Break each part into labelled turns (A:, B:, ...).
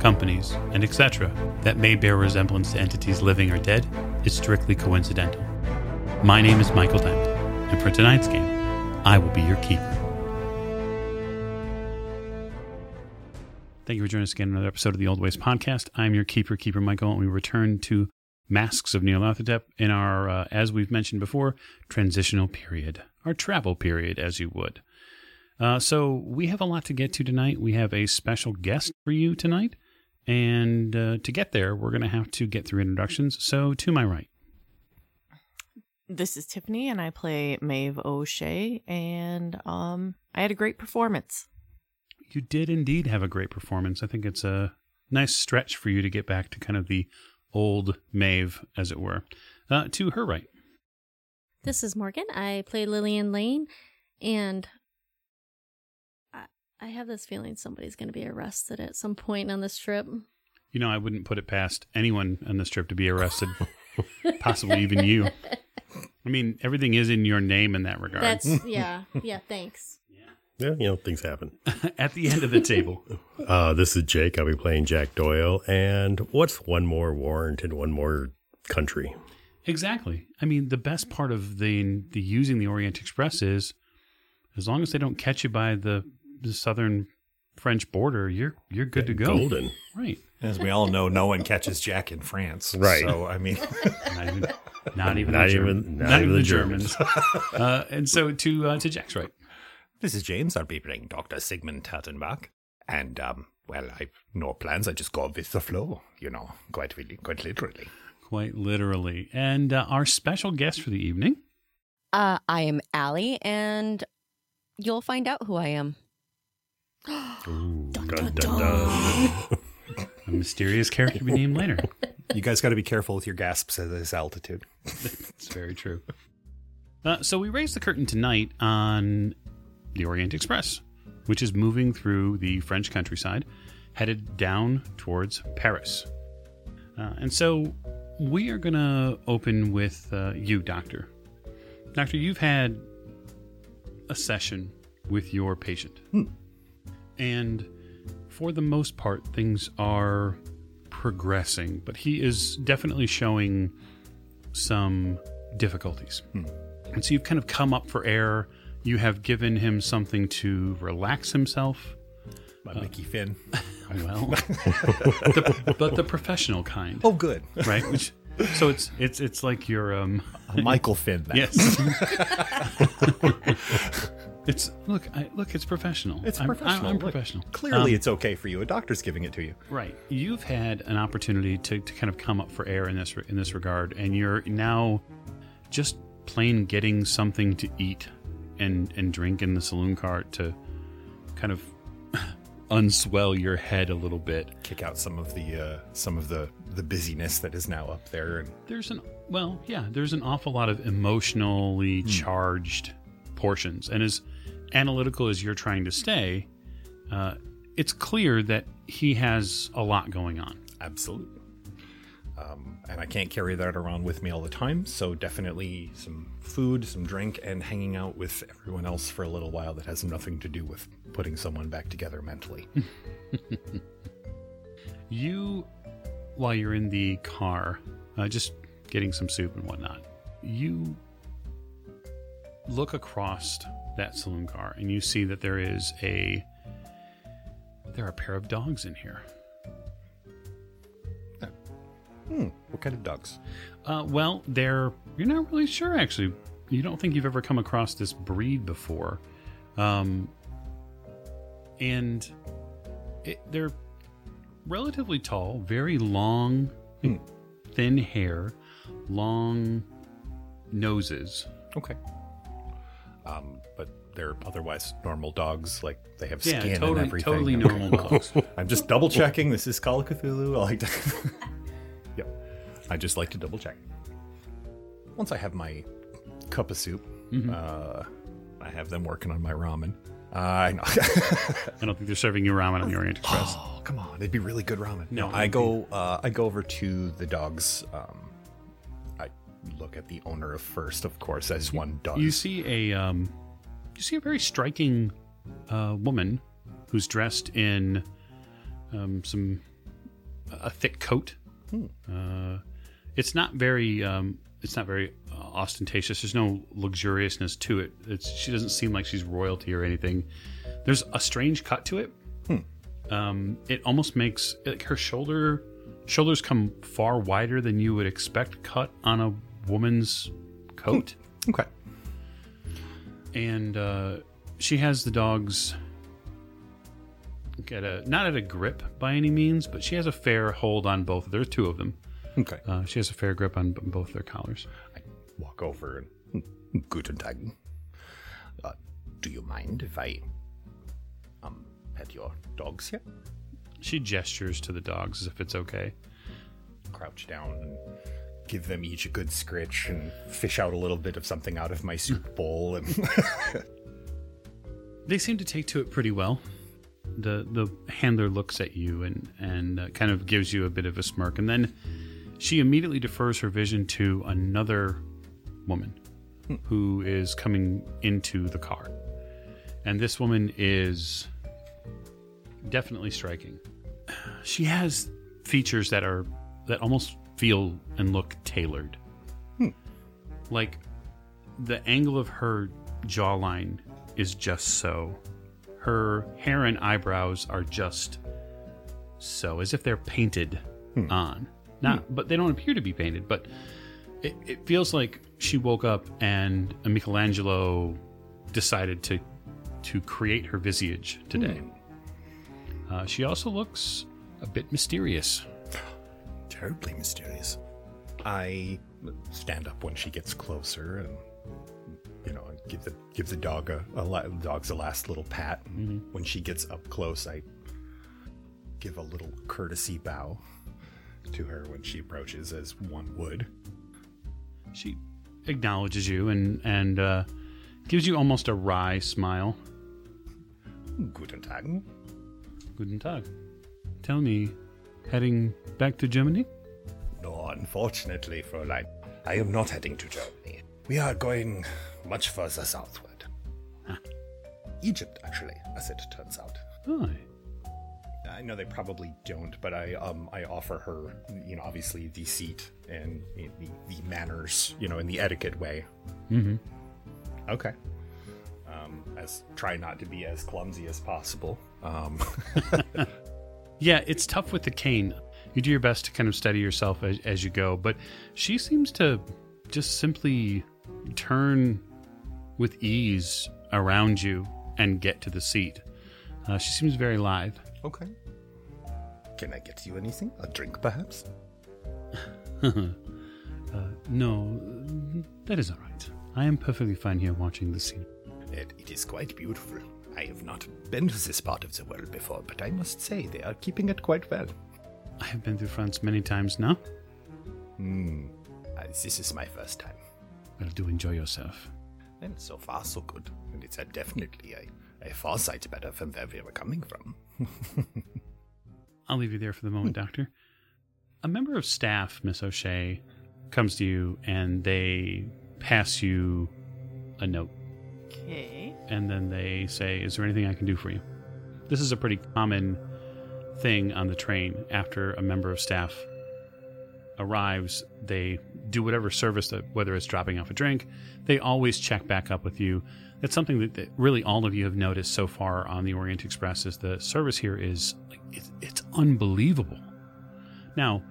A: companies, and etc., that may bear resemblance to entities living or dead, is strictly coincidental. My name is Michael Dent, and for tonight's game, I will be your keeper. Thank you for joining us again in another episode of the Old Ways Podcast. I'm your keeper, Keeper Michael, and we return to Masks of Nyarlathotep in our, uh, as we've mentioned before, transitional period, our travel period, as you would. Uh, so we have a lot to get to tonight. We have a special guest for you tonight. And uh, to get there, we're going to have to get through introductions. So to my right.
B: This is Tiffany, and I play Maeve O'Shea, and um, I had a great performance.
A: You did indeed have a great performance. I think it's a nice stretch for you to get back to kind of the old Maeve, as it were. Uh, to her right.
C: This is Morgan. I play Lillian Lane, and I, I have this feeling somebody's going to be arrested at some point on this trip.
A: You know, I wouldn't put it past anyone on this trip to be arrested, possibly even you. I mean, everything is in your name in that regard.
C: That's yeah, yeah. Thanks.
D: Yeah, you know, things happen.
A: At the end of the table.
D: Uh, this is Jake. I'll be playing Jack Doyle. And what's one more warrant in one more country?
A: Exactly. I mean, the best part of the the using the Orient Express is as long as they don't catch you by the, the southern French border, you're you're good to go.
D: Golden.
A: Right.
E: As we all know, no one catches Jack in France.
D: Right.
E: So, I mean,
A: Not even not even
D: Not
A: the
D: even-
A: German-
D: not
A: not
D: even
A: even the
D: the
A: Germans. uh, and so to uh, to Jack's right.
E: this is James. I'll be playing Dr. Sigmund Tattenbach. And, um, well, I've no plans. I just go with the flow, you know, quite, really, quite literally.
A: Quite literally. And uh, our special guest for the evening.
F: Uh, I am Allie, and you'll find out who I am.
D: Ooh, dun, dun, dun.
A: A mysterious character to be named later.
E: You guys got to be careful with your gasps at this altitude.
A: It's very true. Uh, so we raise the curtain tonight on the Orient Express, which is moving through the French countryside, headed down towards Paris. Uh, and so we are going to open with uh, you, Doctor. Doctor, you've had a session with your patient. And for the most part, things are progressing, but he is definitely showing some difficulties. And so you've kind of come up for air. You have given him something to relax himself.
E: My Mickey Finn.
A: Well, the, but the professional kind,
E: Oh, good.
A: right? Which, so it's it's it's like your um
E: Michael Finn. Then.
A: yes. it's look I, look it's professional.
E: It's
A: I'm-
E: professional.
A: I'm, I'm
E: Look,
A: professional.
E: Clearly,
A: Um,
E: it's okay for you. A doctor's giving it to you.
A: Right. You've had an opportunity to, to kind of come up for air in this in this regard, and you're now just plain getting something to eat and and drink in the saloon cart to kind of unswell your head a little bit.
E: Kick out some of the uh, some of the the busyness that is now up there, and
A: There's an well, yeah, there's an awful lot of emotionally charged portions, and as analytical as you're trying to stay, uh, it's clear that he has a lot going on.
E: Absolutely. Um, and I can't carry that around with me all the time. So definitely some food, some drink, and hanging out with everyone else for a little while that has nothing to do with putting someone back together mentally.
A: You, while you're in the car, uh, just getting some soup and whatnot, you look across that saloon car and you see that there is a there are a pair of dogs in here.
E: hmm, what kind of dogs?
A: Uh, well, they're you're not really sure actually. You don't think you've ever come across this breed before, um, and it, they're relatively tall, very long, thin hair, long noses.
E: Okay. Um, but they're otherwise normal dogs. Like they have
A: Yeah,
E: skin and
A: totally,
E: everything.
A: totally normal dogs.
E: I'm just double checking. This is Call of Cthulhu. I like to. yep. I just like to double check. Once I have my cup of soup, uh, I have them working on my ramen. Uh, I know.
A: I don't think they're serving you ramen on the Orient Express.
E: oh, come on. It'd be really good ramen.
A: No,
E: No, I go uh, I go over to the dogs. Um, look at the owner of first, of course, as one does.
A: You see a um, you see a very striking uh, woman who's dressed in um, some a thick coat. Uh, it's not very um, it's not very uh, ostentatious. There's no luxuriousness to it. It's she doesn't seem like she's royalty or anything. There's a strange cut to it. Um, it almost makes like her shoulder shoulders come far wider than you would expect cut on a woman's coat
E: okay.
A: and uh, she has the dogs at a not at a grip by any means, but she has a fair hold on both. There's two of them.
E: Okay.
A: Uh, she has a fair grip on b- both their collars.
E: I walk over and Guten Tag. Uh, do you mind if I um pet your dogs here?
A: She gestures to the dogs as if it's okay.
E: Crouch down and give them each a good scritch and fish out a little bit of something out of my soup bowl and
A: They seem to take to it pretty well. The the handler looks at you and and uh, kind of gives you a bit of a smirk, and then she immediately defers her vision to another woman who is coming into the car, and this woman is definitely striking. She has features that are that almost feel and look tailored, hmm. like the angle of her jawline is just so. Her hair and eyebrows are just so, as if they're painted hmm. on. Not, hmm. but they don't appear to be painted. But it, it feels like she woke up and a Michelangelo decided to to create her visage today. Uh, she also looks a bit mysterious.
E: Terribly mysterious. I stand up when she gets closer and you know give the give the dog a, a la- dog's a last little pat. When she gets up close, I give a little courtesy bow to her when she approaches, as one would.
A: She acknowledges you and and uh, gives you almost a wry smile.
E: Guten Tag.
A: Guten Tag. Tell me, heading back to Germany?
E: No, unfortunately, Fräulein, I am not heading to Germany. We are going much further southward. Egypt, actually, as it turns out.
A: Aye.
E: I know they probably don't, but I um I offer her, you know, obviously the seat and the, the manners, you know, in the etiquette way.
A: Mm-hmm.
E: Okay. Um, as try not to be as clumsy as possible. Um,
A: Yeah, it's tough with the cane. You do your best to kind of steady yourself as, as you go, but she seems to just simply turn with ease around you and get to the seat. Uh, she seems very lithe.
E: okay. Can I get you anything? A drink, perhaps?
A: uh, no, that is all right. I am perfectly fine here watching the scene.
E: It, it is quite beautiful. I have not been to this part of the world before, but I must say they are keeping it quite well.
A: I have been through France many times now.
E: Hmm. Uh, this is my first time.
A: Well, do enjoy yourself.
E: And so far, so good. And it's uh, definitely a, a far sight better from where we were coming from.
A: I'll leave you there for the moment, Doctor. A member of staff, Miss O'Shea, comes to you and they pass you a note.
B: Okay.
A: And then they say, Is there anything I can do for you? This is a pretty common thing on the train. After a member of staff arrives, they do whatever service that, whether it's dropping off a drink, they always check back up with you. That's something that, that really all of you have noticed so far on the Orient Express is the service here is it's, it's unbelievable. Now,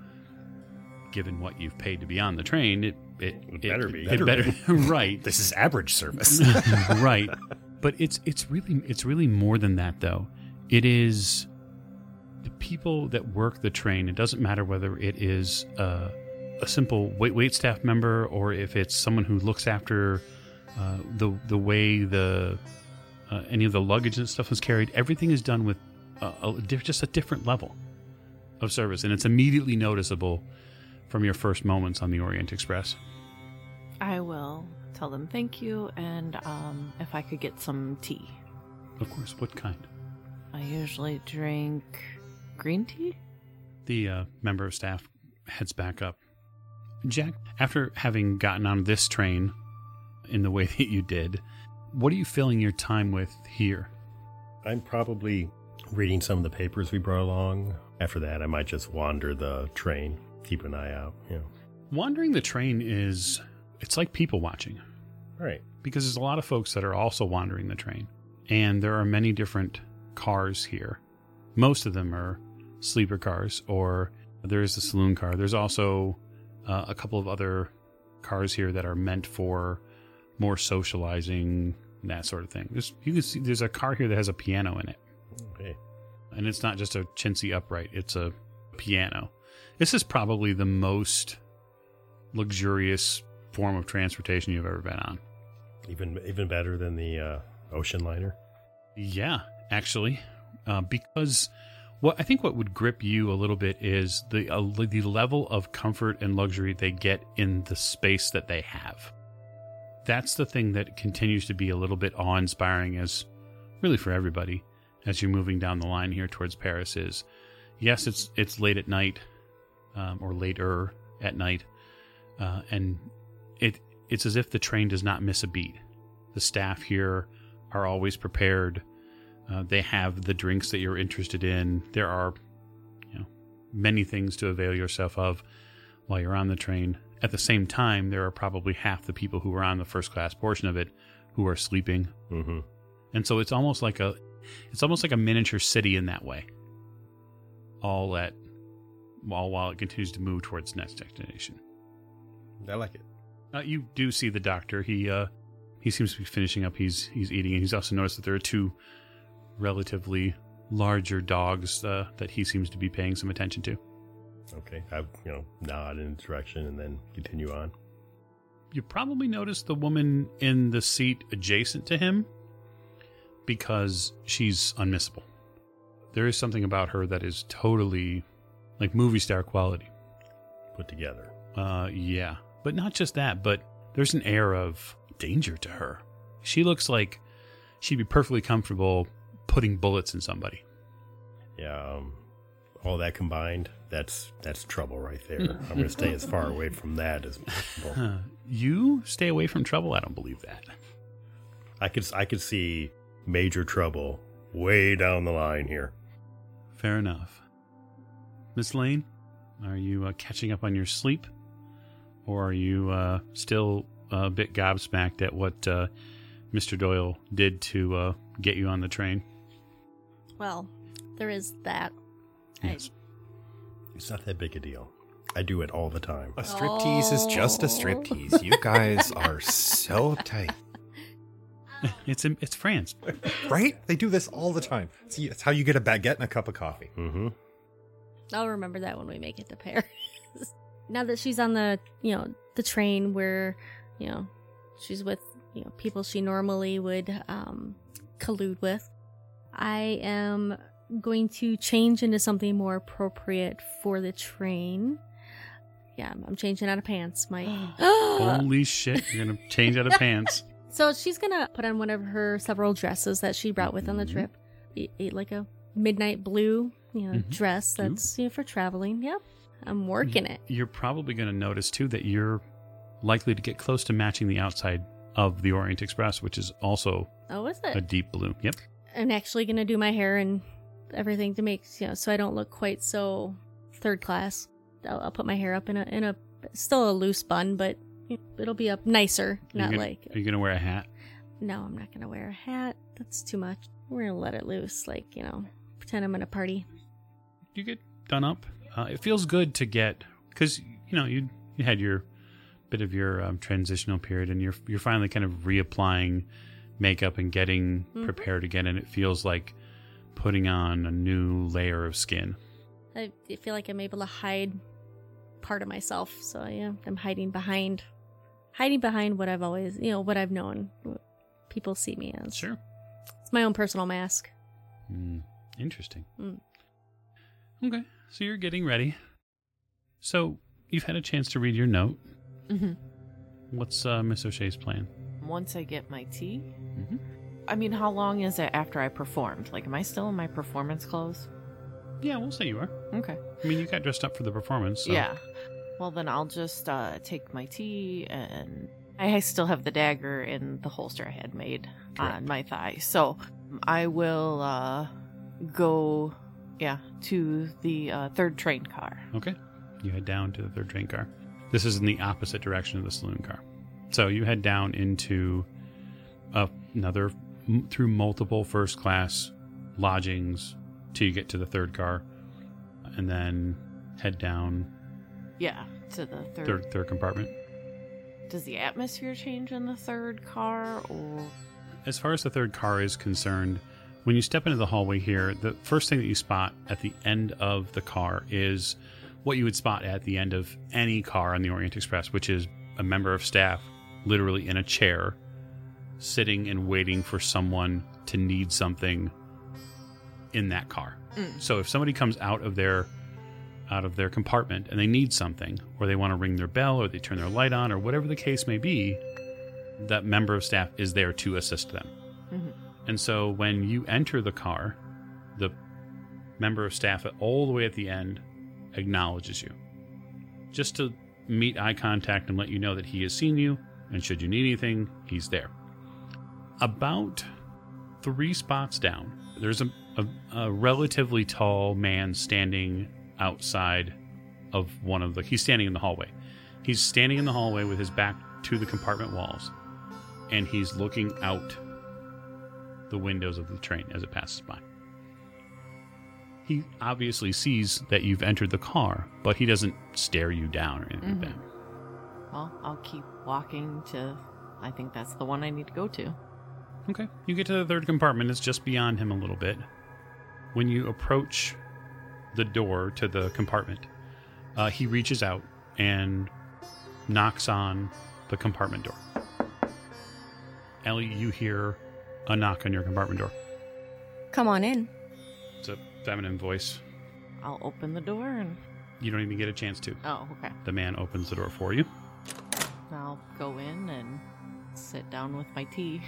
A: given what you've paid to be on the train, it it,
D: It better be.
A: It better, right.
E: This is average service.
A: right. But it's it's really it's really more than that though. It is the people that work the train it doesn't matter whether it is uh, a simple wait wait staff member or if it's someone who looks after uh, the the way the uh, any of the luggage and stuff is carried everything is done with a, a, diff- just a different level of service and it's immediately noticeable from your first moments on the Orient Express.
B: I will tell them thank you and um, if I could get some tea.
A: Of course, what kind?
B: I usually drink green tea.
A: The uh, member of staff heads back up. Jack, after having gotten on this train in the way that you did, what are you filling your time with here?
D: I'm probably reading some of the papers we brought along. After that, I might just wander the train, keep an eye out. You know.
A: Wandering the train is it's like people watching
D: Right.
A: because there's a lot of folks that are also wandering the train. And there are many different cars here. Most of them are sleeper cars or there is a saloon car. There's also uh, a couple of other cars here that are meant for more socializing, that sort of thing. There's, you can see there's a car here that has a piano in it.
D: Okay.
A: and it's not just a chintzy upright it's a piano this is probably the most luxurious form of transportation you've ever been on.
D: Even even better than the uh, ocean liner.
A: yeah actually. Uh, because what i think what would grip you a little bit is the uh, the level of comfort and luxury they get in the space that they have. That's the thing that continues to be a little bit awe-inspiring as really for everybody as you're moving down the line here towards Paris is yes it's it's late at night um, or later at night uh, and it it's as if the train does not miss a beat. The staff here are always prepared. Uh, they have the drinks that you're interested in. There are you know many things to avail yourself of while you're on the train. At the same time there are probably half the people who are on the first class portion of it who are sleeping.
D: Mm-hmm.
A: and so it's almost like a it's almost like a miniature city in that way. All at while while it continues to move towards its next destination
D: I like it.
A: uh, you do see the doctor he uh he seems to be finishing up he's he's eating and he's also noticed that there are two relatively larger dogs uh, that he seems to be paying some attention to
D: Okay. I you know nod in direction and then continue on.
A: you probably noticed the woman in the seat adjacent to him because she's unmissable. There is something about her that is totally like movie star quality.
D: Put together.
A: Uh, yeah. But not just that, but there's an air of danger to her. She looks like she'd be perfectly comfortable putting bullets in somebody.
D: Yeah. Um, all that combined, that's that's trouble right there. I'm going to stay as far away from that as possible.
A: You stay away from trouble? I don't believe that.
D: I could I could see major trouble way down the line here.
A: Fair enough. Miss Lane, are you uh, catching up on your sleep? Or are you uh, still a bit gobsmacked at what uh, Mr. Doyle did to uh, get you on the train?
C: Well, there is that. I-
A: Yes.
D: It's not that big a deal. I do it all the time.
E: A striptease is just a
C: Oh.
E: striptease. You guys are so uptight.
A: It's in, it's France.
E: Right? They do this all the time. See, it's how you get a baguette and a cup of coffee.
D: Mm-hmm.
C: I'll remember that when we make it to Paris. now that she's on the, you know, the train where, you know, she's with, you know, people she normally would um collude with, I am going to change into something more appropriate for the train. Yeah, I'm- changing out of pants. My
A: Holy shit, you're going to change out of pants.
C: So she's gonna put on one of her several dresses that she brought with on the
A: Mhm.
C: trip. Like a midnight blue, you know,
A: Mhm.
C: dress that's you know, for traveling. Yep, I'm working it.
A: You're probably going to notice, too, that you're likely to get close to matching the outside of the Orient Express, which is also
C: Oh, is it a
A: deep blue. Yep.
C: I'm actually gonna do my hair and everything to make you know, so I don't look quite so third class. I'll, I'll put my hair up in a in a still a loose bun, but it'll be up nicer, not
A: gonna-
C: like.
A: Are you going to wear a hat?
C: No, I'm not gonna wear a hat. That's too much. We're gonna let it loose, like you know, pretend I'm in a party.
A: You get done up. Uh, it feels good to get because you know you you had your bit of your um, transitional period, and you're you're finally kind of reapplying makeup and getting
C: Mhm.
A: prepared again, and it feels like putting on a new layer of skin.
C: I I feel like I'm able to hide part of myself. So yeah, I'm hiding behind, hiding behind what I've always, you know, what I've known. What people see me as.
A: Sure.
C: It's my own personal mask.
A: Mm, interesting.
C: Mm.
A: Okay, so you're getting ready. So you've had a chance to read your note.
B: hmm
A: What's uh, Miss O'Shea's plan?
B: Once I get my tea,
A: Mhm.
B: I mean, how long is it after I performed? Like, am I still in my performance clothes?
A: Yeah, we'll say you are.
B: Okay.
A: I mean, you got dressed up for the performance. So.
B: Yeah. Well, then I'll just uh, take my tea, and I still have the dagger in the holster I had made on my thigh. So I will uh, go, yeah, to the uh, third train car.
A: Okay. You head down to the third train car. This is in the opposite direction of the saloon car. So you head down into uh, another m- through multiple first class lodgings till you get to the third car, and then head down
B: Yeah, to the third.
A: third third compartment.
B: Does the atmosphere change in the third car, or
A: As far as the third car is concerned, when you step into the hallway here, the first thing that you spot at the end of the car is what you would spot at the end of any car on the Orient Express, which is a member of staff literally in a chair, sitting and waiting for someone to need something in that car.
B: Mm.
A: So if somebody comes out of their out of their compartment and they need something, or they want to ring their bell, or they turn their light on, or whatever the case may be, that member of staff is there to assist them. And so when you enter the car, the member of staff all the way at the end acknowledges you. Just to meet eye contact and let you know that he has seen you, and should you need anything, he's there. About three spots down, there's a, a, a relatively tall man standing outside of one of the. He's standing in the hallway. He's standing in the hallway with his back to the compartment walls, and he's looking out the windows of the train as it passes by. He obviously sees that you've entered the car, but he doesn't stare you down or anything like that.
B: well, I'll keep walking to. I think that's the one I need to go to.
A: Okay. You get to the third compartment. It's just beyond him a little bit. When you approach the door to the compartment, uh, he reaches out and knocks on the compartment door. Ellie, you hear a knock on your compartment door.
F: Come on in.
A: It's a feminine voice.
B: I'll open the door and.
A: You don't even get a chance to.
B: Oh, okay.
A: The man opens the door for you.
B: I'll go in and sit down with my tea.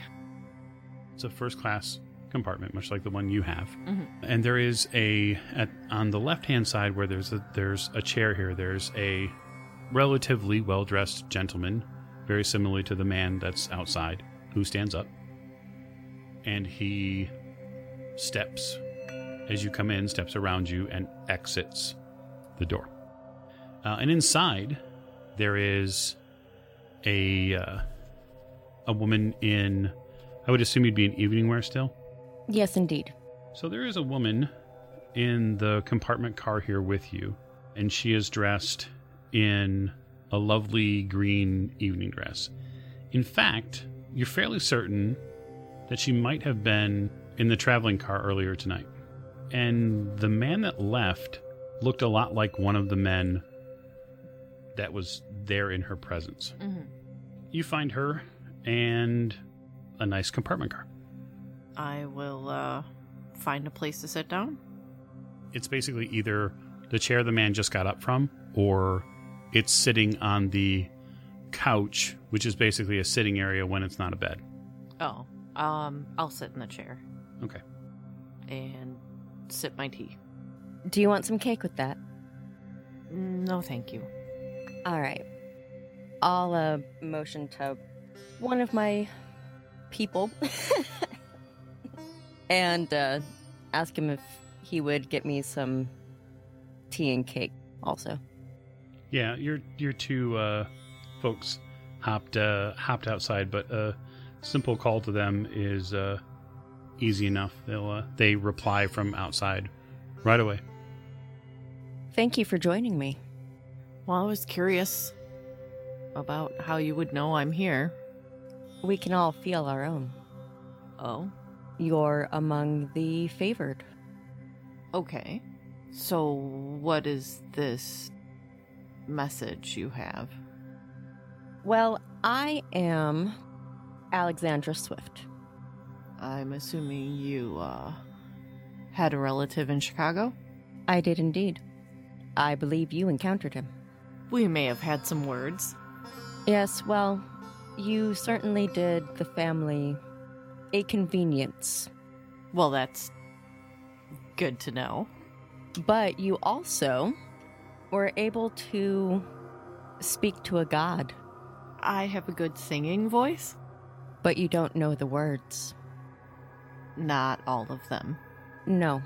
A: It's a first class compartment, much like the one you have.
B: Mhm.
A: And there is a at, on the left hand side where there's a there's a chair here. There's a relatively well dressed gentleman, very similarly to the man that's outside, who stands up, and he steps as you come in, steps around you, and exits the door. Uh, and inside, there is a uh, a woman in. I would assume you'd be in evening wear still.
F: Yes, indeed.
A: So there is a woman in the compartment car here with you, and she is dressed in a lovely green evening dress. In fact, you're fairly certain that she might have been in the traveling car earlier tonight. And the man that left looked a lot like one of the men that was there in her presence.
B: Mm-hmm.
A: You find her and a nice compartment car.
B: I will uh, find a place to sit down.
A: it's basically either the chair the man just got up from or it's sitting on the couch which is basically a sitting area when it's not a bed
B: Oh, um, I'll sit in the chair
A: okay
B: and sip my tea.
F: Do you want some cake with that?
B: No, thank you.
F: All right. I'll uh, motion to one of my people and uh, ask him if he would get me some tea and cake also.
A: yeah your your two uh folks hopped uh hopped outside but a simple call to them is uh easy enough they'll uh, they reply from outside right away
F: Thank you for joining me.
B: Well, I was curious about how you would know I'm here.
F: We can all feel our own.
B: Oh,
F: You're among the favored.
B: okay. So, what is this message you have?
F: Well, I am Alexandra Swift.
B: I'm assuming you, uh, had a relative in Chicago?
F: I did indeed. I believe you encountered him.
B: We may have had some words.
F: Yes, well, you certainly did the family a convenience.
B: Well, that's good to know.
F: But you also were able to speak to a god,
B: I have a good singing voice.
F: But you don't know the words.
B: Not all of them.
F: No.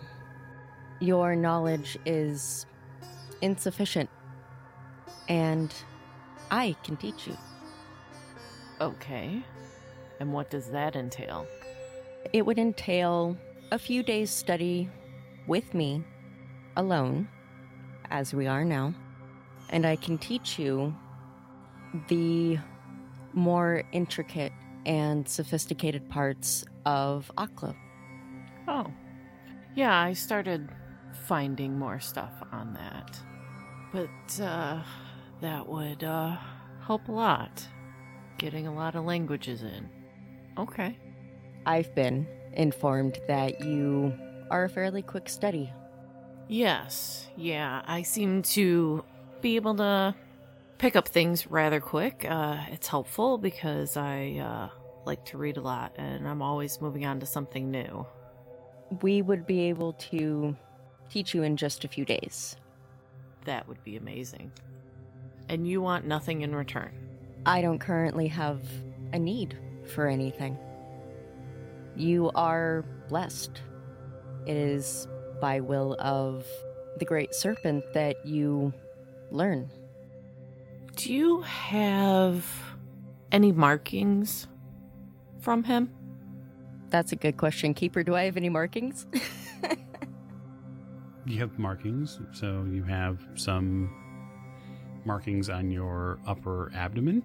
F: Your knowledge is insufficient. And I can teach you.
B: Okay. And what does that entail?
F: It would entail a few days' study with me, alone, as we are now. And I can teach you the more intricate and sophisticated parts of Aklo.
B: Oh. Yeah, I started finding more stuff on that. But, uh, that would, uh, help a lot. Getting a lot of languages in. Okay.
F: I've been informed that you are a fairly quick study.
B: Yes, yeah, I seem to be able to pick up things rather quick. Uh, it's helpful because I uh, like to read a lot and I'm always moving on to something new.
F: We would be able to teach you in just a few days.
B: That would be amazing. And you want nothing in return.
F: I don't currently have a need for anything. You are blessed. It is by will of the great serpent that you learn.
B: Do you have any markings from him?
F: That's a good question, Keeper. Do I have any markings?
A: You have markings, so you have some markings on your upper abdomen.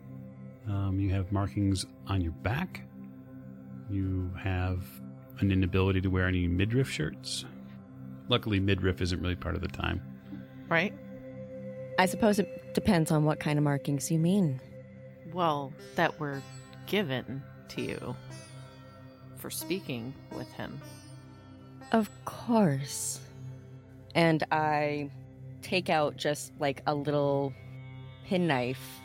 A: Um, you have markings on your back. You have an inability to wear any midriff shirts. Luckily, midriff isn't really part of the time.
B: Right?
F: I suppose it depends on what kind of markings you mean.
B: Well, that were given to you for speaking with him.
F: Of course. And I take out just like a little penknife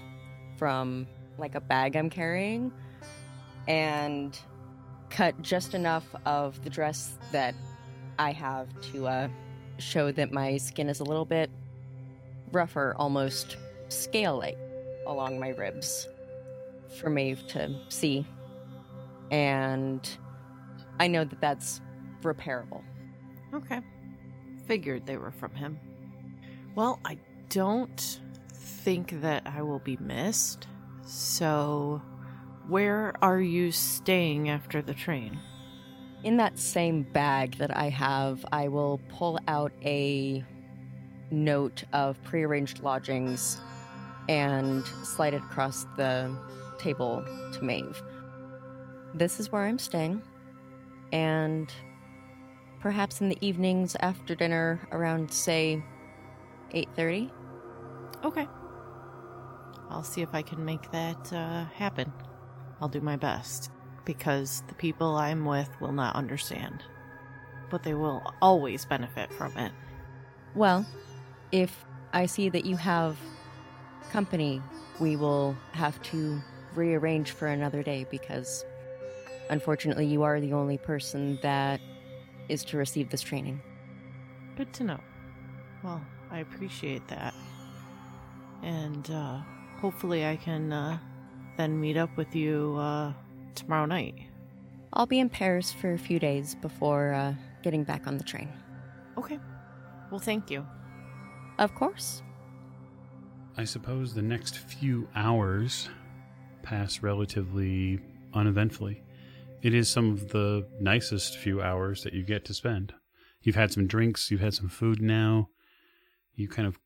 F: from like a bag I'm carrying and cut just enough of the dress that I have to uh, show that my skin is a little bit rougher, almost scale like along my ribs for Maeve to see. And I know that that's repairable.
B: Okay. Figured they were from him. Well, I don't think that I will be missed. So, where are you staying after the train?
F: In that same bag that I have, I will pull out a note of prearranged lodgings and slide it across the table to Maeve. This is where I'm staying. And perhaps in the evenings after dinner around say 8:30.
B: Okay. I'll see if I can make that uh, happen. I'll do my best because the people I'm with will not understand, but they will always benefit from it.
F: Well, if I see that you have company, we will have to rearrange for another day because unfortunately you are the only person that is to receive this training.
B: Good to know. Well, I appreciate that. And uh, hopefully I can uh, then meet up with you uh, tomorrow night.
F: I'll be in Paris for a few days before uh, getting back on the train.
B: Okay. Well, thank you.
F: Of course.
A: I suppose the next few hours pass relatively uneventfully. It is some of the nicest few hours that you get to spend. You've had some drinks, you've had some food now. You kind of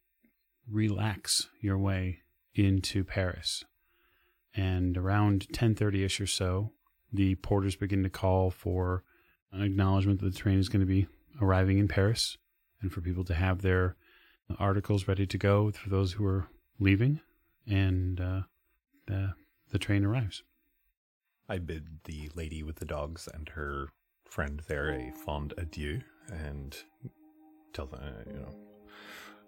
A: relax your way into Paris. And around 10:30ish or so, the porters begin to call for an acknowledgement that the train is going to be arriving in Paris and for people to have their articles ready to go for those who are leaving, and uh, the the train arrives.
E: I bid the lady with the dogs and her friend there a fond adieu and tell them, you know,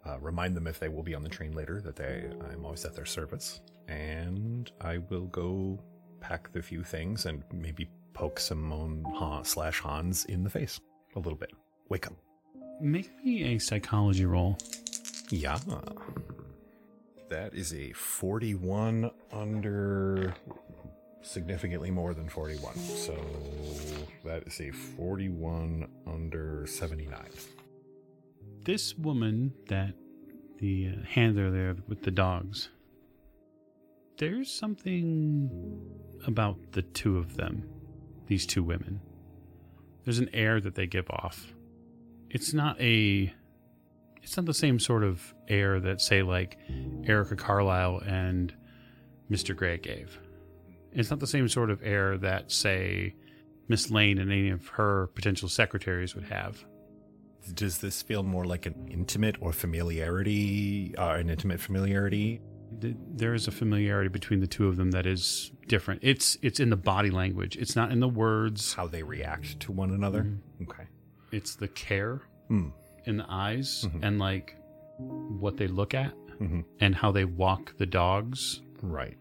E: Uh, remind them if they will be on the train later that they I'm always at their service, and I will go pack the few things and maybe poke Simone Han, slash Hans in the face a little bit. Wake up.
A: Make me a psychology roll.
E: Yeah. That is a 41 under significantly more than 41. So that is a 41 under 79.
A: This woman that the uh, handler there with the dogs, there's something about the two of them, these two women. There's an air that they give off. It's not a. It's not the same sort of air that, say, like Erica Carlyle and Mr. Gray gave. It's not the same sort of air that, say, Miss Lane and any of her potential secretaries would have.
E: Does this feel more like an intimate or familiarity, uh, an intimate familiarity?
A: There is a familiarity between the two of them that is different. It's it's in the body language. It's not in the words.
E: How they react to one another? Okay.
A: It's the care
E: Hmm.
A: In the eyes
E: Mhm.
A: and like what they look at
E: Mhm.
A: and how they walk the dogs.
E: Right.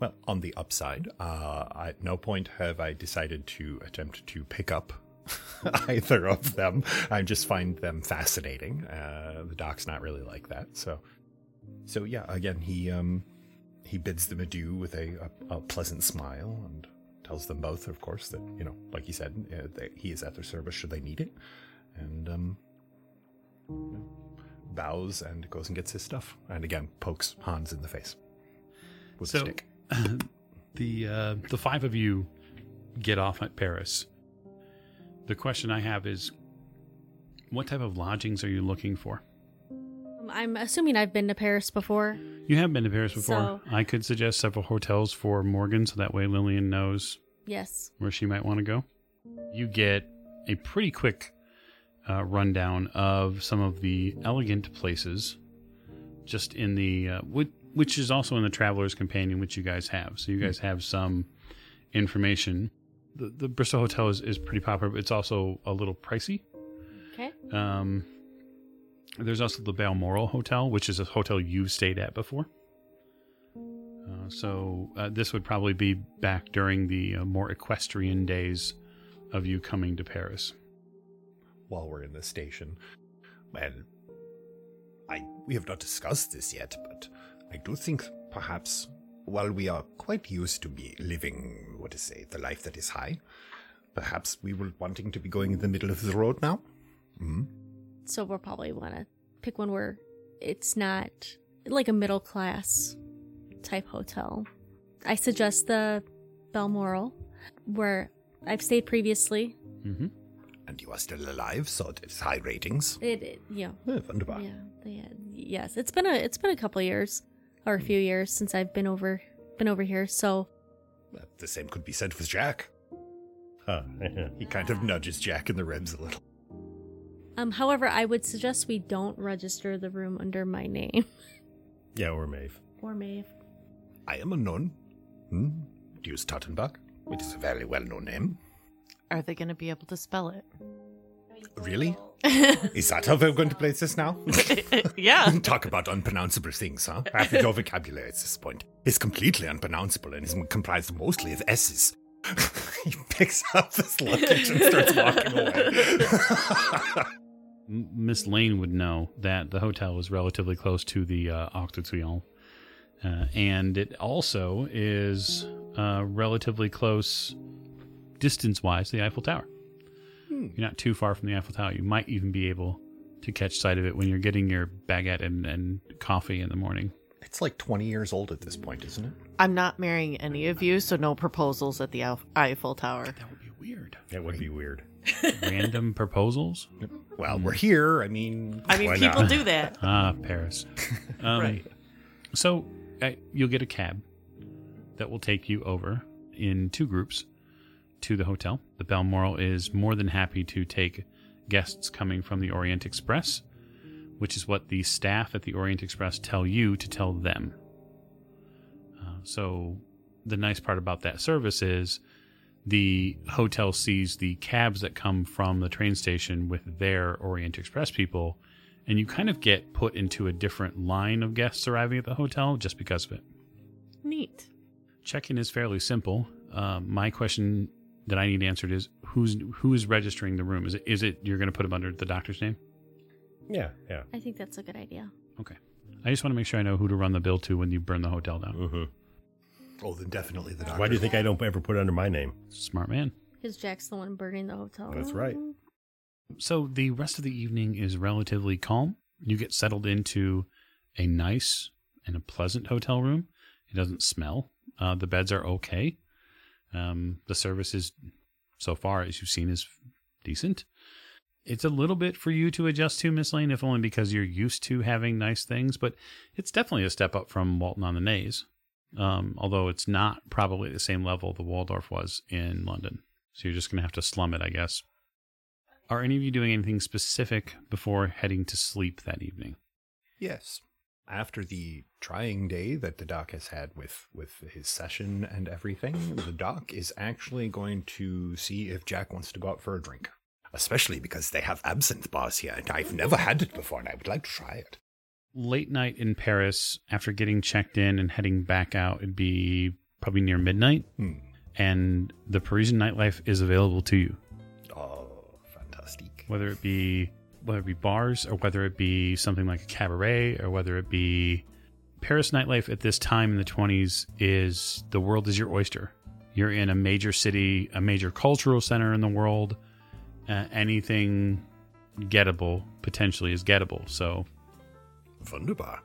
E: Well, on the upside, uh, at no point have I decided to attempt to pick up either of them. I just find them fascinating. Uh, the doc's not really like that, so so yeah. Again, he um he bids them adieu with a, a, a pleasant smile and tells them both, of course, that you know, like he said, uh, that he is at their service should they need it, and um bows and goes and gets his stuff, and again pokes Hans in the face with
A: So-
E: a stick.
A: the uh, the five of you get off at Paris. The question I have is, what type of lodgings are you looking for?
C: Um, I'm assuming I've been to Paris before.
A: You have been to Paris before.
C: So-
A: I could suggest several hotels for Morgan, so that way Lillian knows
C: Yes.
A: where she might want to go. You get a pretty quick uh, rundown of some of the elegant places, just in the uh, which, which is also in the Traveler's Companion, which you guys have. So you guys have some information. The, the Bristol Hotel is, is pretty popular, but it's also a little pricey.
C: Okay.
A: Um, there's also the Balmoral Hotel, which is a hotel you've stayed at before. Uh, so uh, this would probably be back during the uh, more equestrian days of you coming to Paris.
E: While we're in the station. Well, I we have not discussed this yet, but I do think perhaps while we are quite used to be living, what to say, the life that is high, perhaps we were wanting to be going in the middle of the road now. Hmm.
C: So we'll probably want to pick one where it's not like a middle class type hotel. I suggest the Balmoral, where I've stayed previously.
A: Mm-hmm.
E: And you are still alive, so it is high ratings.
C: It, it know,
E: Eh, wunderbar.
C: yeah, they had, yes, it's been a it's been a couple years or a few years since I've been over been over here. So
E: The same could be said with Jack.
D: Huh.
E: He kind of nudges Jack in the ribs a little.
C: Um, however, I would suggest we don't register the room under my name
D: yeah, or Maeve.
C: or Maeve.
E: I am unknown. Hmm? Deuce Tottenbach. It is a very well known name.
B: Are they going to be able to spell it?
E: Really? Is that how we're going to play this now?
B: yeah.
E: Talk about unpronounceable things, huh? Half of your vocabulary at this point is completely unpronounceable and is comprised mostly of S's. he picks up his luggage and starts walking away.
A: Miss Lane would know that the hotel is relatively close to the uh, Arc de Triomphe. Uh, and it also is uh, relatively close distance wise the Eiffel Tower. You're not too far from the Eiffel Tower. You might even be able to catch sight of it when you're getting your baguette and, and coffee in the morning.
E: it's like 20 years old at this point, isn't it?
B: I'm not marrying any of you, so no proposals at the Eiffel Tower.
A: That would be weird.
D: That would be weird.
A: Random proposals?
E: Well, we're here. I mean,
B: I mean,
E: why
B: people
E: not?
B: do that.
A: Ah, Paris. Um,
B: Right.
A: So uh, you'll get a cab that will take you over in two groups to the hotel. The Balmoral is more than happy to take guests coming from the Orient Express, which is what the staff at the Orient Express tell you to tell them. Uh, so the nice part about that service is the hotel sees the cabs that come from the train station with their Orient Express people and you kind of get put into a different line of guests arriving at the hotel just because of it.
B: Neat.
A: Check-in is fairly simple. Uh, my question that I need answered is who's who is registering the room? Is it is it you're going to put them under the doctor's name?
D: Yeah, yeah.
C: I think that's a good idea.
A: Okay. I just want to make sure I know who to run the bill to when you burn the hotel down.
D: hmm
E: Oh, then definitely the doctor.
D: Why do you think I don't ever put it under my name?
A: Smart man.
C: Because Jack's the one burning the hotel.
D: That's right.
A: So the rest of the evening is relatively calm. You get settled into a nice and a pleasant hotel room. It doesn't smell. Uh, the beds are okay. Um, the service is, so far as you've seen, is decent. It's a little bit for you to adjust to, Miss Lane, if only because you're used to having nice things. But it's definitely a step up from Walton on the Naze, um, although it's not probably the same level the Waldorf was in London. So you're just going to have to slum it, I guess. Are any of you doing anything specific before heading to sleep that evening?
E: Yes. After the trying day that the doc has had with, with his session and everything, the doc is actually going to see if Jack wants to go out for a drink. Especially because they have absinthe bars here, and I've never had it before, and I would like to try it.
A: Late night in Paris, after getting checked in and heading back out, it'd be probably near midnight,
E: Hmm.
A: and the Parisian nightlife is available to you.
E: Oh, fantastic.
A: whether it be whether it be bars or whether it be something like a cabaret or whether it be Paris nightlife at this time in the 20s is the world is your oyster. You're in a major city, a major cultural center in the world. Uh, anything gettable potentially is gettable. So
E: Wunderbar.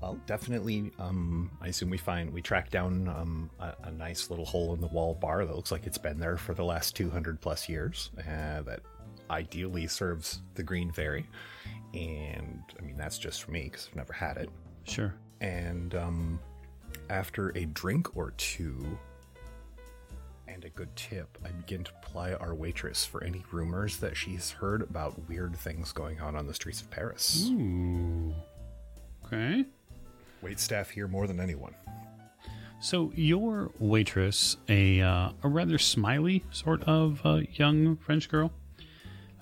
E: Well, definitely. Um, I assume we find we track down um, a, a nice little hole in the wall bar that looks like it's been there for the last two hundred plus years. Uh, that ideally serves the Green Fairy, and I mean that's just for me because I've never had it.
A: sure.
E: And um, after a drink or two and a good tip, I begin to ply our waitress for any rumors that she's heard about weird things going on on the streets of Paris.
A: Ooh. Okay.
E: Wait staff here more than anyone.
A: So your waitress, a uh, a rather smiley sort of uh, young French girl,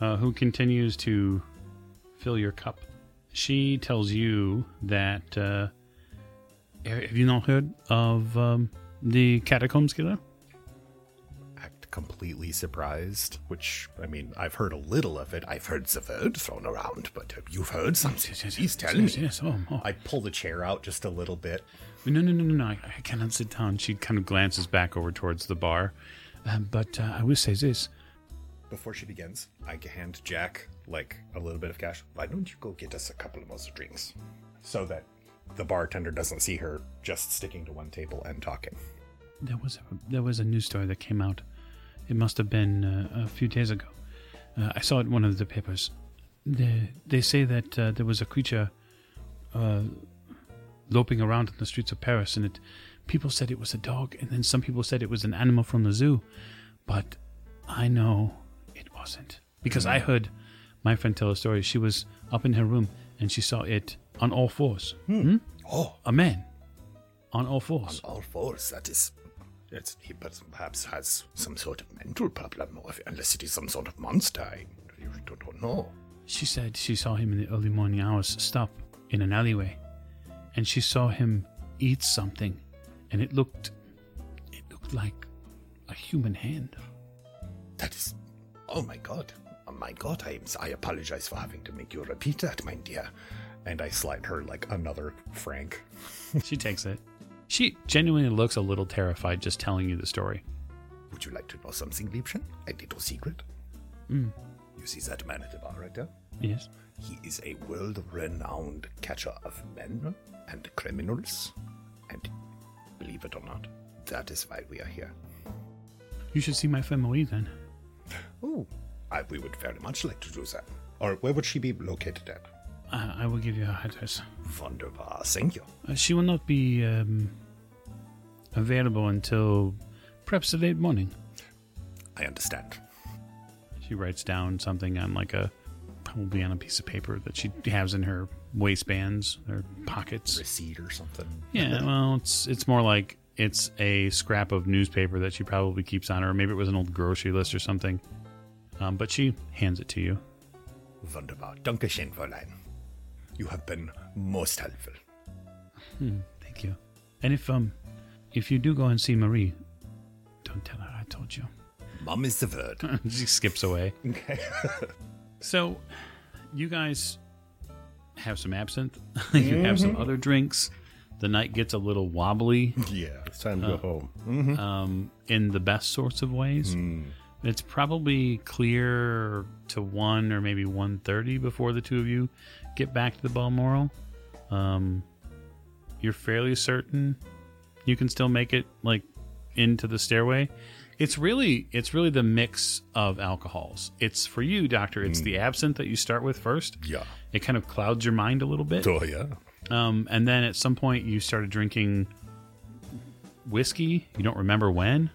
A: uh, who continues to fill your cup. She tells you that uh, have you not heard of um, the catacombs killer?
E: act completely surprised, which, I mean, I've heard a little of it. I've heard the word thrown around, but uh, you've heard something. Please tell
A: yes,
E: me.
A: Yes. Oh, oh.
E: I pull the chair out just a little bit.
A: no, no, no, no, no. I, I cannot sit down. She kind of glances back over towards the bar. Um, but uh, I will say this:
E: Before she begins, I hand Jack, like, a little bit of cash. Why don't you go get us a couple of more drinks? So that the bartender doesn't see her just sticking to one table and talking.
A: There was a, there was a news story that came out. It must have been uh, a few days ago. Uh, I saw it in one of the papers. They, they say that uh, there was a creature uh, loping around in the streets of Paris, and it people said it was a dog, and then some people said it was an animal from the zoo. But I know wasn't because I heard my friend tell a story. She was up in her room and she saw it on all fours. Hmm?
E: Oh,
A: A man on all fours.
E: on all fours, that is. It's, he perhaps has some sort of mental problem, or if, unless it is some sort of monster. I really don't know.
A: She said she saw him in the early morning hours stop in an alleyway, and she saw him eat something, and it looked, it looked like a human hand.
E: That is. Oh my god. Oh my god, I, I apologize for having to make you repeat that, my dear. And I slide her like another franc.
A: She takes it. She genuinely looks a little terrified just telling you the story.
E: Would you like to know something, Liebchen? A little secret?
A: Mm.
E: You see that man at the bar right there?
A: Yes.
E: He is a world renowned catcher of men and criminals. And believe it or not, that is why we are here.
A: You should see my family then.
E: Oh, we would very much like to do that. Or where would she be located at?
A: Uh, I will give you her address.
E: Wunderbar, thank you.
A: Uh, she will not be um, available until perhaps the late morning.
E: I understand.
A: She writes down something on like a probably on a piece of paper that she has in her waistbands or pockets.
E: Receipt or something.
A: Yeah, well, it's it's more like it's a scrap of newspaper that she probably keeps on her. Maybe it was an old grocery list or something. Um, but she hands it to you.
E: Wunderbar. Dankeschön, Fräulein. You have been most helpful.
A: Hmm, thank you. And if um, if you do go and see Marie, don't tell her I told you.
E: Mum is the word.
A: she skips away.
E: Okay.
A: So, you guys have some absinthe. you have some other drinks. The night gets a little wobbly
D: Yeah, it's time to go home.
A: um, in the best sorts of ways. It's probably clear to one or maybe one thirty before the two of you get back to the Balmoral. Um, you're fairly certain you can still make it like into the stairway. It's really it's really the mix of alcohols. It's for you, Doctor. It's the absinthe that you start with first.
E: Yeah.
A: It kind of clouds your mind a little bit.
E: Oh, yeah.
A: Um, and then at some point you started drinking whiskey. You don't remember when.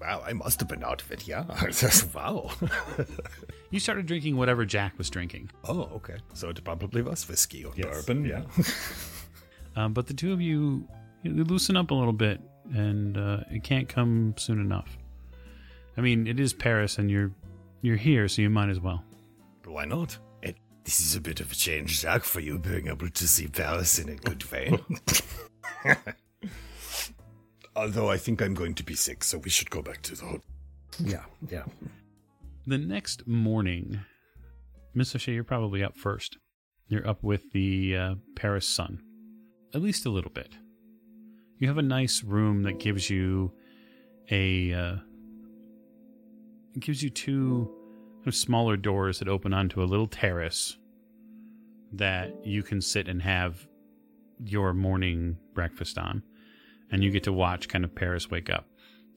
E: Wow, I must have been out of it, yeah. wow.
A: You started drinking whatever Jack was drinking.
E: oh, okay. So it probably was whiskey or
D: Yes,
E: bourbon,
D: yeah.
E: yeah.
A: Um, but the two of you, you loosen up a little bit, and uh, it can't come soon enough. I mean, it is Paris, and you're you're here, so you might as well.
E: Why not? It, this is a bit of a change, Jack, for you being able to see Paris in a good way. Although I think I'm going to be sick, so we should go back to the hotel.
D: Yeah, yeah.
A: The next morning, Miss O'Shea, you're probably up first. You're up with the uh, Paris sun, at least a little bit. You have a nice room that gives you a uh, it gives you two kind of smaller doors that open onto a little terrace that you can sit and have your morning breakfast on, and you get to watch kind of Paris wake up.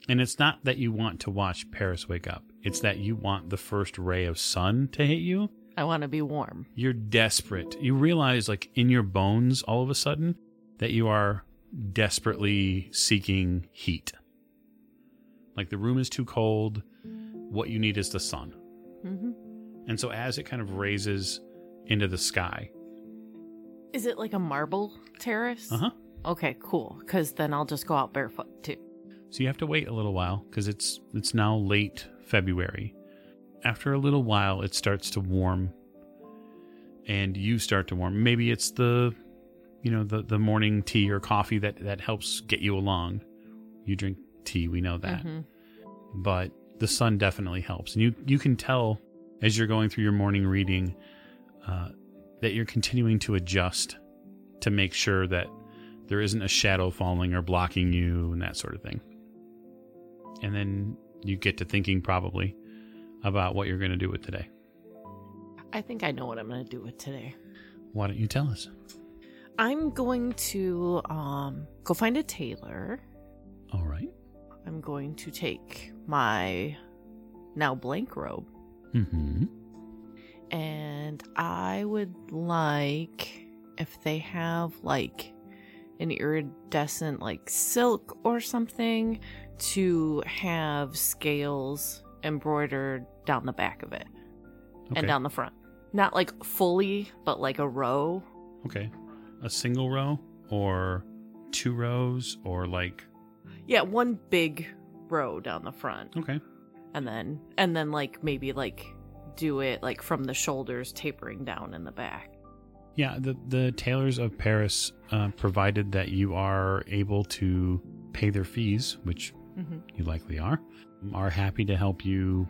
A: And it's not that you want to watch Paris wake up. It's that you want the first ray of sun to hit you.
B: I want to be warm.
A: You're desperate. You realize, like, in your bones, all of a sudden, that you are desperately seeking heat. Like, the room is too cold. What you need is the sun.
B: Hmm
A: And so, as it kind of raises into the sky,
B: Is it like a marble terrace?
A: uh huh.
B: Okay, cool. Because then I'll just go out barefoot too.
A: So you have to wait a little while because it's it's now late February. After a little while, it starts to warm, and you start to warm. Maybe it's the, you know, the the morning tea or coffee that that helps get you along. You drink tea, we know that,
B: Mhm.
A: but the sun definitely helps, and you you can tell as you're going through your morning reading uh, that you're continuing to adjust to make sure that there isn't a shadow falling or blocking you and that sort of thing. And then you get to thinking probably about what you're going to do with today.
B: I think I know what I'm going to do with today.
A: Why don't you tell us?
B: I'm going to um go find a tailor.
A: All right.
B: I'm going to take my now blank robe
A: Mm-hmm.
B: and I would like if they have like an iridescent like silk or something to have scales embroidered down the back of it
A: Okay.
B: and down the front. Not like fully, but like a row.
A: okay. A single row or two rows or like
B: Yeah, one big row down the front.
A: okay.
B: And then and then like maybe like do it like from the shoulders tapering down in the back.
A: Yeah, the the tailors of Paris, uh, provided that you are able to pay their fees, which
B: Mhm.
A: you likely are, are happy to help you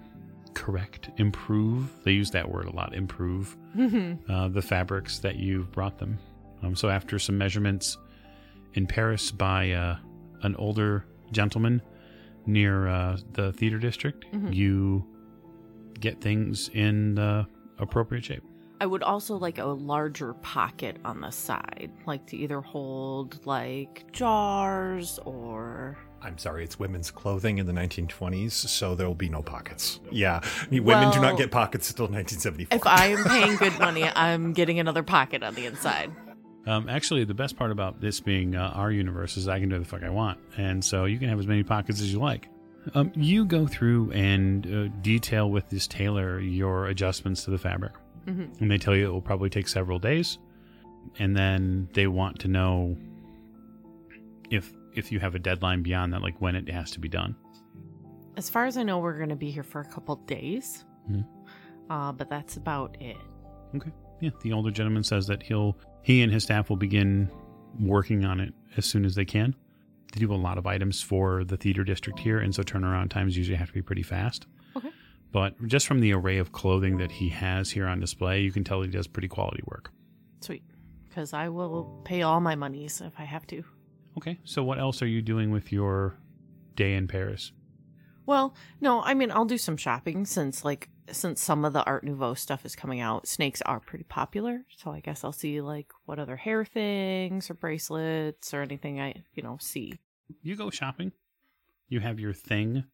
A: correct, improve. They use that word a lot, improve uh, the fabrics that you've brought them. Um, so after some measurements in Paris by uh, an older gentleman near uh, the theater district,
B: Mhm.
A: you get things in the appropriate shape.
B: I would also like a larger pocket on the side, like to either hold like jars or
E: I'm sorry, it's women's clothing in the 1920s, so there will be no pockets. Yeah, I mean, women do not get pockets until 1974.
B: if I am paying good money, I'm getting another pocket on the inside.
A: Um, actually, the best part about this being uh, our universe is I can do the fuck I want, and so you can have as many pockets as you like. Um, you go through and uh, detail with this tailor your adjustments to the fabric,
B: Mhm.
A: and they tell you it will probably take several days, and then they want to know if if you have a deadline beyond that, like when it has to be done.
B: As far as I know, we're going to be here for a couple days,
A: Mhm.
B: uh, but that's about it.
A: Okay. Yeah, the older gentleman says that he'll He and his staff will begin working on it as soon as they can. They do a lot of items for the theater district here, and so turnaround times usually have to be pretty fast.
B: Okay.
A: But just from the array of clothing that he has here on display, you can tell he does pretty quality work.
B: Sweet. Because I will pay all my monies if I have to.
A: Okay, so what else are you doing with your day in Paris?
B: Well, no, I mean I'll do some shopping since like since some of the Art Nouveau stuff is coming out. Snakes are pretty popular, so I guess I'll see like what other hair things or bracelets or anything I you know see.
A: You go shopping, you have your thing.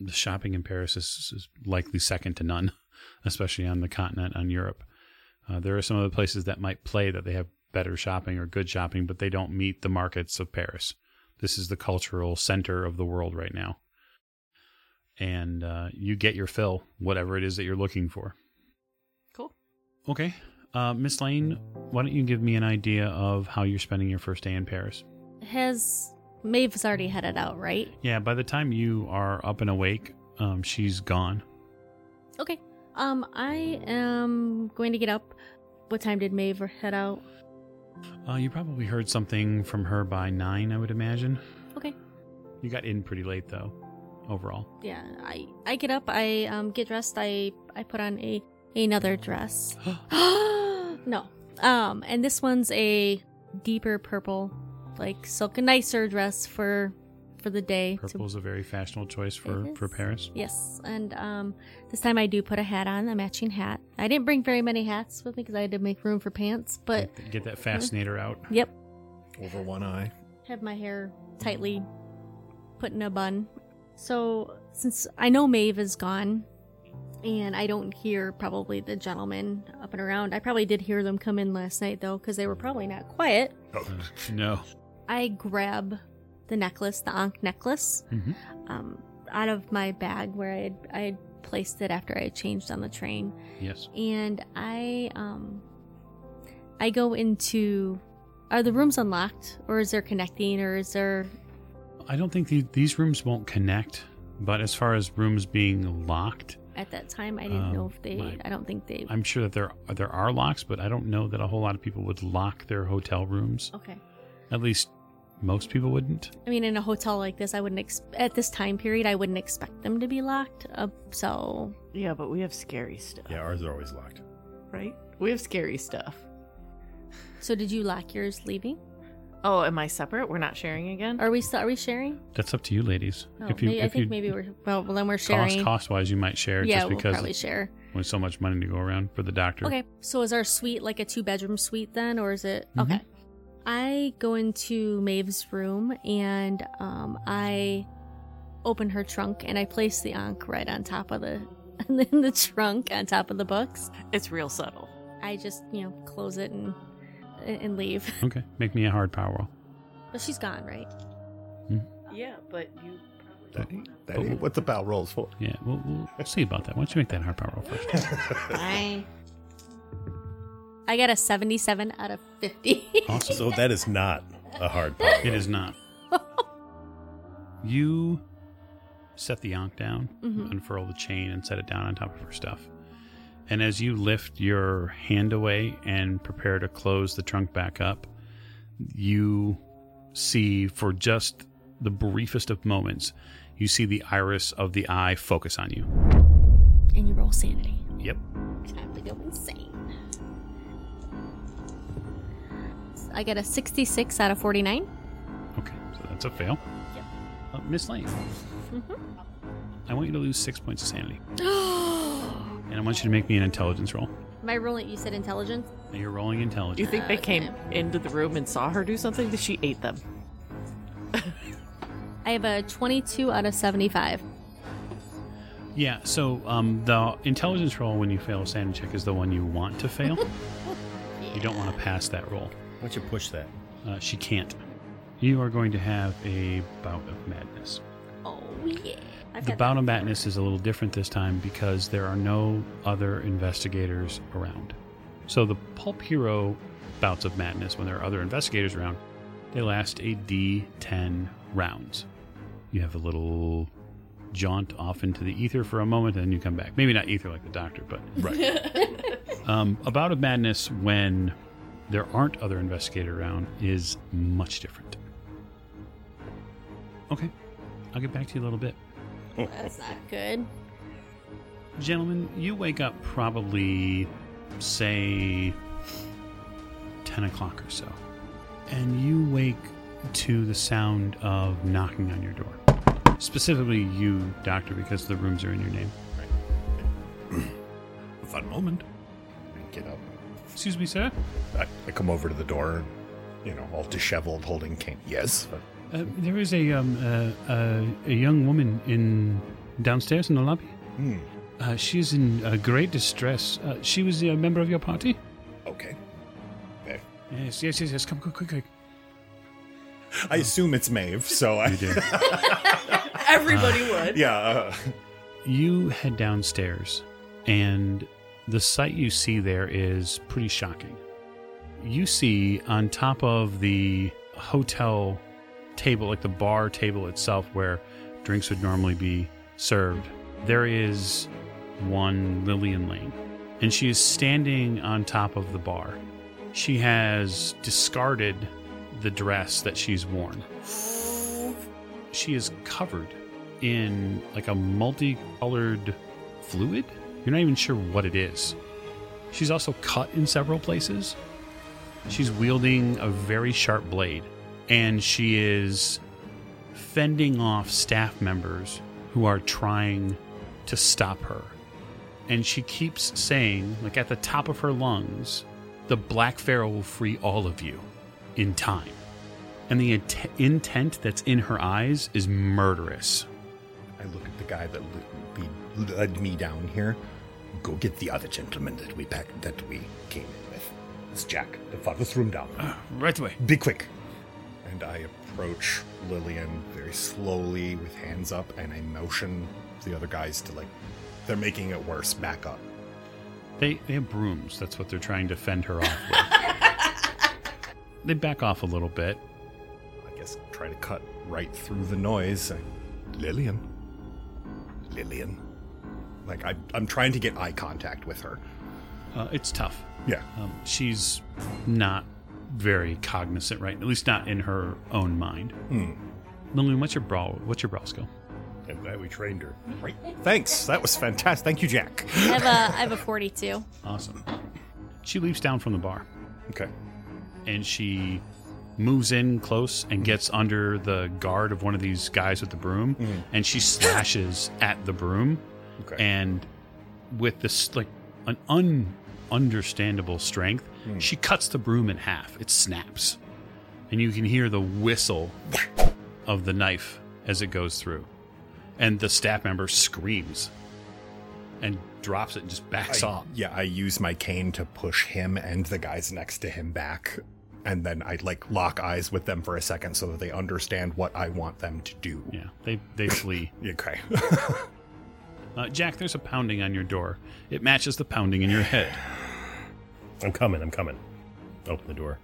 A: The shopping in Paris is, is likely second to none, especially on the continent, on Europe. Uh, there are some other places that might play that they have better shopping or good shopping, but they don't meet the markets of Paris. This is the cultural center of the world right now. And uh, you get your fill, whatever it is that you're looking for.
B: Cool.
A: Okay. Uh, Miss Lane, why don't you give me an idea of how you're spending your first day in Paris?
C: Has Maeve's already headed out, right?
A: Yeah, by the time you are up and awake, um, she's gone.
C: Okay. Um, I am going to get up. What time did Maeve head out?
A: Uh, you probably heard something from her by nine, I would imagine.
C: Okay.
A: You got in pretty late though, overall.
C: Yeah, I I get up. I um get dressed. I I put on a another dress. no. Um, and this one's a deeper purple, like silk, a nicer dress for for the day. to-
A: Purple's a very fashionable choice for for. Paris.
C: Yes, and um, this time I do put a hat on, a matching hat. I didn't bring very many hats with me because I had to make room for pants. But
A: Get, get that fascinator out.
C: yep,
E: Over one eye.
C: have my hair tightly put in a bun. So since I know Maeve is gone, and I don't hear probably the gentlemen up and around, I probably did hear them come in last night though because they were probably not quiet.
A: No.
C: I grab the necklace, the Ankh necklace,
A: hmm
C: um, out of my bag where I had, I had placed it after I had changed on the train.
A: Yes.
C: and I um I go into are the rooms unlocked or is there connecting or is there
A: I don't think the, these rooms won't connect, but as far as rooms being locked,
C: at that time I didn't know
A: Um,
C: if they
A: my-
C: I don't think they
A: I'm sure that there there are locks, but I don't know that a whole lot of people would lock their hotel rooms.
C: Okay.
A: At least most people wouldn't.
C: I mean in a hotel like this I wouldn't ex- at this time period I wouldn't expect them to be locked up so
B: Yeah, but we have scary stuff,
D: Yeah, ours are always locked.
B: right? We have scary stuff.
C: so did you lock yours leaving?
B: Oh, am I separate? We're not sharing again?
C: Are we still are we sharing?
A: That's up to you, ladies.
C: Oh,
A: if you,
C: maybe, I
A: if
C: think
A: you
C: maybe we're well, well then we're
A: cost
C: sharing.
A: cost wise, you might share
C: yeah,
A: just
C: we'll
A: because
C: probably share.
A: with so much money to go around for the doctor.
C: Okay, so is our suite like a two bedroom suite then, or is it
A: Mhm.
C: okay? I go into Maeve's room and um, I open her trunk and I place the Ankh right on top of the in the trunk on top of the books.
B: It's real subtle.
C: I just you know close it and and leave.
A: Okay, make me a hard power roll.
C: But she's gone, right?
B: Yeah, but you
E: That ain't, that ain't what the bow rolls for.
A: Yeah, we'll, we'll see about that. Why don't you make that hard power roll first?
C: Fine. I got a seventy-seven out of fifty.
A: Awesome.
D: So that is not a hard power.
A: It is not. you set the Ankh down,
C: Mhm.
A: unfurl the chain, and set it down on top of her stuff. And as you lift your hand away and prepare to close the trunk back up, you see for just the briefest of moments, you see the iris of the eye focus on you.
C: and you roll sanity.
A: Yep.
C: Time to go insane. I get a 66 out of 49.
A: Okay, so that's a fail.
C: Yep.
A: Uh, Miss Lane, I want you to lose six points of sanity. And I want you to make me an intelligence roll.
C: Am I rolling? You said intelligence?
A: Now You're rolling intelligence.
B: Do you think they
C: Okay.
B: came into the room and saw her do something? That she ate them.
C: I have a 22 out of 75.
A: Yeah, so um, the intelligence roll when you fail a sanity check is the one you want to fail. You don't want to pass that roll.
D: Why don't you push that?
A: Uh, she can't. You are going to have a bout of madness.
C: Oh, yeah. I've
A: The bout of madness is a little different this time because there are no other investigators around. So the pulp hero bouts of madness, when there are other investigators around, they last a D10 rounds. You have a little jaunt off into the ether for a moment, and then you come back. Maybe not ether like the doctor, but
D: Right.
A: um, a bout of madness when there aren't other investigators around is much different. Okay, I'll get back to you a little bit.
C: That's not good.
A: Gentlemen, you wake up probably, say, 10 o'clock or so. And you wake to the sound of knocking on your door. Specifically, you, Doctor, because the rooms are in your name.
E: A fun moment. I get up.
A: Excuse me, sir?
E: I, I come over to the door, you know, all disheveled, holding cane. Yes.
A: Uh, there is a, um, uh, uh, a young woman in downstairs in the lobby.
E: Hmm.
A: Uh, she is in uh, great distress. Uh, she was a member of your party?
E: Okay. Okay.
A: Yes, yes, yes, yes. Come, quick, quick, quick.
E: I assume it's Maeve, so I
A: You do.
B: Everybody would.
E: yeah. Uh,
A: you head downstairs, and the sight you see there is pretty shocking. You see on top of the hotel table, like the bar table itself, where drinks would normally be served, there is one Lillian Lane, and she is standing on top of the bar. She has discarded the dress that she's worn. She is covered in like a multicolored fluid. You're not even sure what it is. She's also cut in several places. She's wielding a very sharp blade, and she is fending off staff members who are trying to stop her. And she keeps saying, like at the top of her lungs, the Black Pharaoh will free all of you in time. And the int- intent that's in her eyes is murderous.
E: I look at the guy that led me, led me down here. Go get the other gentleman that we packed, that we came in with. It's Jack, the farthest room down.
A: Uh, right away.
E: Be quick. And I approach Lillian very slowly with hands up, and I motion the other guys to like. They're making it worse. Back up.
A: They, they have brooms. That's what they're trying to fend her off with. they back off a little bit.
E: I guess try to cut right through the noise. Lillian. Lillian. Like I, I'm trying to get eye contact with her.
A: Uh, it's tough.
E: Yeah.
A: Um, she's not very cognizant, right? At least not in her own mind.
E: Hmm.
A: Lillian, what's your brawl? What's your brawl skill?
D: I'm glad we trained her.
E: Right. Thanks. That was fantastic. Thank you, Jack.
C: I have a I have a 42.
A: Awesome. She leaps down from the bar
E: Okay.
A: and she moves in close and gets under the guard of one of these guys with the broom and she slashes at the broom
E: Okay.
A: and with this like an un understandable strength she cuts the broom in half. It snaps. And you can hear the whistle of the knife as it goes through. And the staff member screams and drops it and just backs
E: I-
A: off.
E: Yeah, I use my cane to push him and the guys next to him back. And then I like lock eyes with them for a second so that they understand what I want them to do.
A: yeah they they flee.
E: Okay.
A: uh, jack there's a pounding on your door. It matches the pounding in your head
D: I'm coming. I'm coming. Open the door.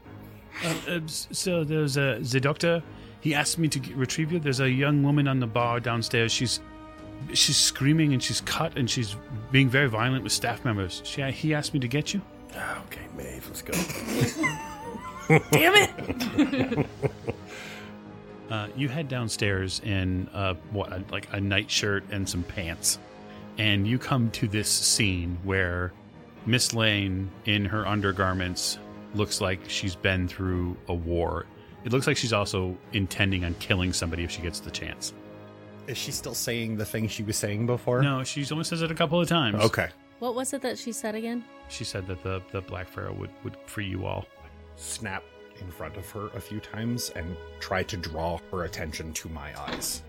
A: Uh, uh, so there's a the doctor. He asked me to get, retrieve you. There's a young woman on the bar downstairs. She's she's screaming and she's cut and she's being very violent with staff members. She, he asked me to get you.
D: Ah, Okay, Maeve, let's go.
B: Damn it!
A: Uh, you head downstairs in uh, what like a nightshirt and some pants, and you come to this scene where Miss Lane in her undergarments looks like she's been through a war. It looks like she's also intending on killing somebody if she gets the chance.
E: Is she still saying the thing she was saying before?
A: No, she's only says it a couple of times.
E: Okay.
C: What was it that she said again?
A: She said that the, the Black Pharaoh would, would free you all.
E: Snap in front of her a few times and try to draw her attention to my eyes.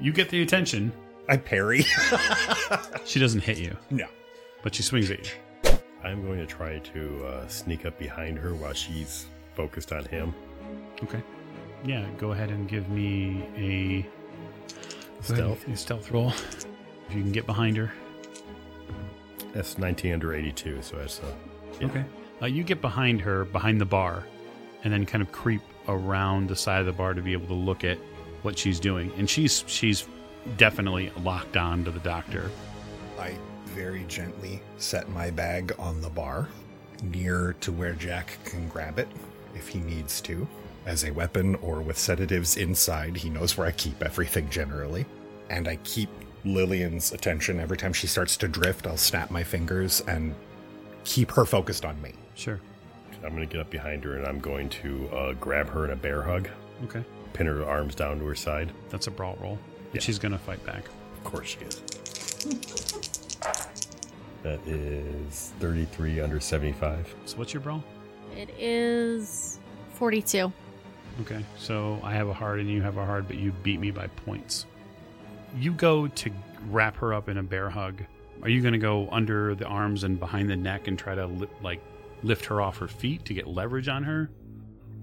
A: You get the attention.
E: I parry.
A: She doesn't hit you,
E: no.
A: But she swings at you.
D: I'm going to try to uh, sneak up behind her while she's focused on him.
A: Okay. Yeah, go ahead and give me a go ahead,
D: Stealth.
A: a stealth roll. If you can get behind her.
D: That's 19 under 82, so that's a. yeah.
A: Okay. Uh, you get behind her, behind the bar, and then kind of creep around the side of the bar to be able to look at what she's doing. And she's she's definitely locked on to the doctor.
E: I very gently set my bag on the bar, near to where Jack can grab it if he needs to. As a weapon or with sedatives inside, he knows where I keep everything generally. And I keep Lillian's attention every time she starts to drift. I'll snap my fingers and keep her focused on me.
A: Sure.
D: I'm going to get up behind her and I'm going to uh, grab her in a bear hug,
A: Okay.
D: pin her arms down to her side.
A: That's a brawl roll. And she's going to fight back.
D: Of course she is. That is 33 under 75.
A: So what's your brawl?
C: It is 42.
A: Okay. So I have a hard and you have a hard, but you beat me by points. You go to wrap her up in a bear hug. Are you going to go under the arms and behind the neck and try to li- like lift her off her feet to get leverage on her?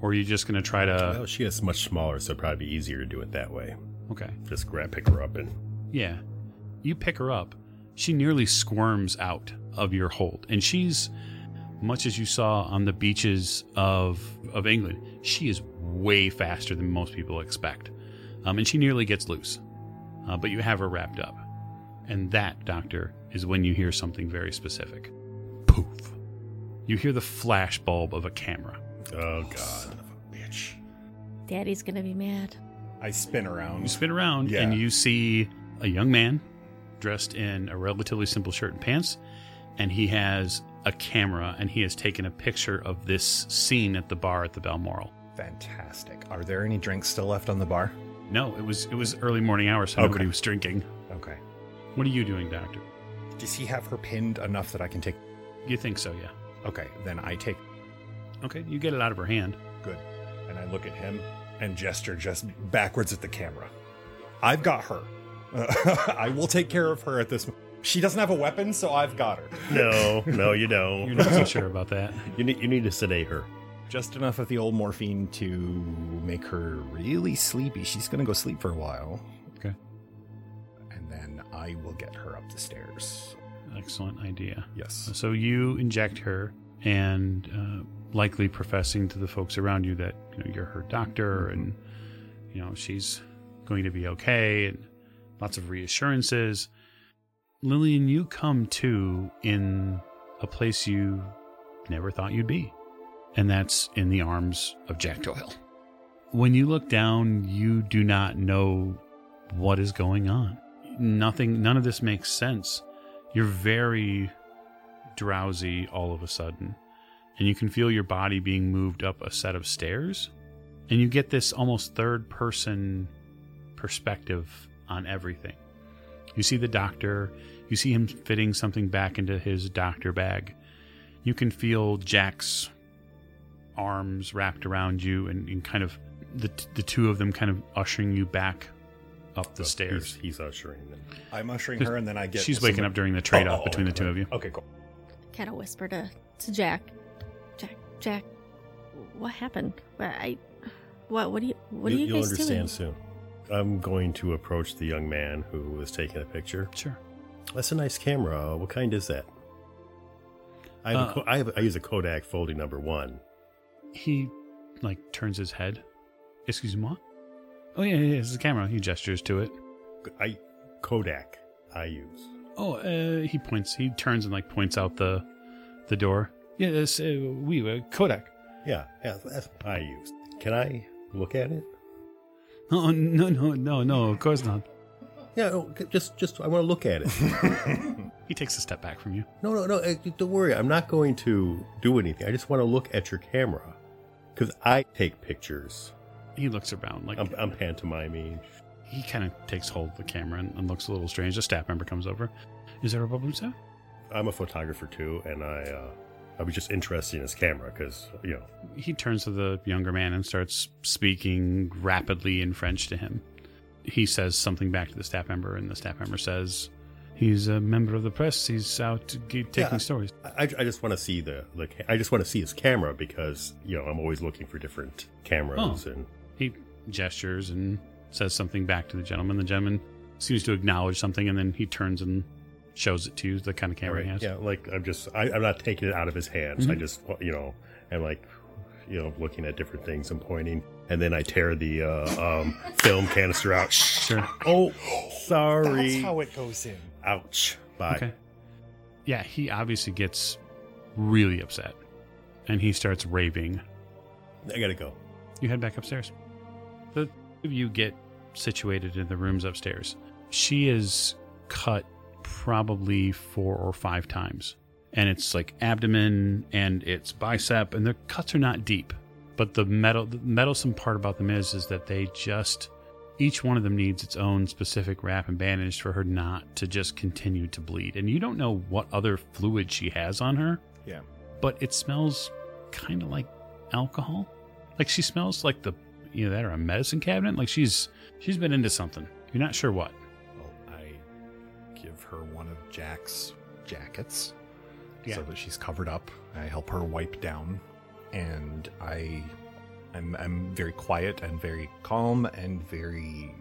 A: Or are you just going to try to
D: well, she is much smaller, so it'd probably be easier to do it that way.
A: Okay.
D: Just grab, pick her up, and
A: Yeah. You pick her up. She nearly squirms out of your hold. And she's, much as you saw on the beaches of, of England, she is way faster than most people expect. Um, and she nearly gets loose. Uh, but you have her wrapped up. And that, Doctor, is when you hear something very specific. Poof. You hear the flash bulb of a camera.
D: oh god, Son of a
E: Bitch.
C: Daddy's gonna be mad.
E: I spin around.
A: You spin around
E: Yeah.
A: and you see a young man dressed in a relatively simple shirt and pants, and he has a camera and he has taken a picture of this scene at the bar at the Balmoral.
E: Fantastic. Are there any drinks still left on the bar?
A: No, it was it was early morning hours, so
E: Okay.
A: nobody was drinking.
E: Okay.
A: What are you doing, Doctor?
E: Does he have her pinned enough that I can take?
A: You think so, yeah.
E: Okay, then I take
A: Okay, you get it out of her hand.
E: good. And I look at him and gesture just backwards at the camera. I've got her. I will take care of her at this. mo- She doesn't have a weapon, so I've got her.
D: no, no, you don't.
A: You're not so sure about that.
D: You need you need to sedate her.
E: Just enough of the old morphine to make her really sleepy. She's gonna go sleep for a while.
A: Okay.
E: And then I will get her up the stairs.
A: Excellent idea.
E: Yes.
A: So you inject her, and uh, likely professing to the folks around you that you know, you're her doctor, and you know she's going to be okay, and lots of reassurances. Lillian, you come to in a place you never thought you'd be, and that's in the arms of Jack Doyle. When you look down, you do not know what is going on. Nothing, none of this makes sense. You're very drowsy all of a sudden, and you can feel your body being moved up a set of stairs, and you get this almost third person perspective on everything. You see the doctor, you see him fitting something back into his doctor bag. You can feel Jack's arms wrapped around you and, and kind of the, the two of them kind of ushering you back up the
D: So
A: stairs.
D: He's, he's ushering them.
E: I'm ushering her, and then I get.
A: She's waking
E: some-
A: up during the trade off
E: oh, oh,
A: between the oh, two of oh. you.
E: Okay, cool.
C: Kind of whisper to, to Jack. Jack, Jack, what happened? What, I, what, what do you, what are you,
D: you, will
C: guys
D: understand
C: doing?
D: soon. I'm going to approach the young man who was taking a picture.
A: Sure.
D: That's a nice camera. What kind is that? I have,
A: Uh,
D: a, I, have I use a Kodak folding number one.
A: he like turns his head. Excuse me. Oh yeah, yeah, it's the camera. He gestures to it.
D: I Kodak I use.
A: Oh, uh, he points. He turns and like points out the the door. Yeah, uh, we uh, Kodak.
D: Yeah, yeah, that's what I use. Can I look at it?
A: Oh no, no, no, no. Of course not.
D: Yeah, no, just just I want to look at it.
A: He takes a step back from you.
D: no, no, no. eh, Don't worry. I'm not going to do anything. I just want to look at your camera because I take pictures.
A: He looks around like
D: I'm, I'm pantomiming.
A: he kind of takes hold of the camera and, and looks a little strange. A staff member comes over. Is there a problem, sir?
D: I'm a photographer too, and I uh, I was just interested in his camera because you know
A: he turns to the younger man and starts speaking rapidly in French to him. He says something back to the staff member, and the staff member says, "He's a member of the press. He's out taking
D: Yeah.
A: stories."
D: I, I just want to see the, the I just want to see his camera because you know I'm always looking for different cameras
A: Oh.
D: and
A: He gestures and says something back to the gentleman. The gentleman seems to acknowledge something, and then he turns and shows it to you, the kind of camera
D: Right,
A: he has.
D: yeah like I'm just I, I'm not taking it out of his hands I
A: Mhm.
D: just you know I'm like you know looking at different things and pointing and then I tear the uh, um, film canister out
A: Sure.
D: oh sorry
E: That's how it goes in.
D: ouch bye
A: Okay. Yeah, he obviously gets really upset. and he starts raving.
D: I gotta go.
A: You head back upstairs. The two of you get situated in the rooms upstairs. She is cut probably four or five times. And it's like abdomen and it's bicep, and the cuts are not deep. But the metal the meddlesome part about them is is that they just each one of them needs its own specific wrap and bandage for her not to just continue to bleed. And you don't know what other fluid she has on her,
E: Yeah.
A: but it smells kind of like alcohol. Like she smells like the you know that or a medicine cabinet. Like she's she's been into something. You're not sure what.
E: Well, I give her one of Jack's jackets
A: Yeah.
E: so that she's covered up. I help her wipe down, and I, I'm, I'm very quiet and very calm and very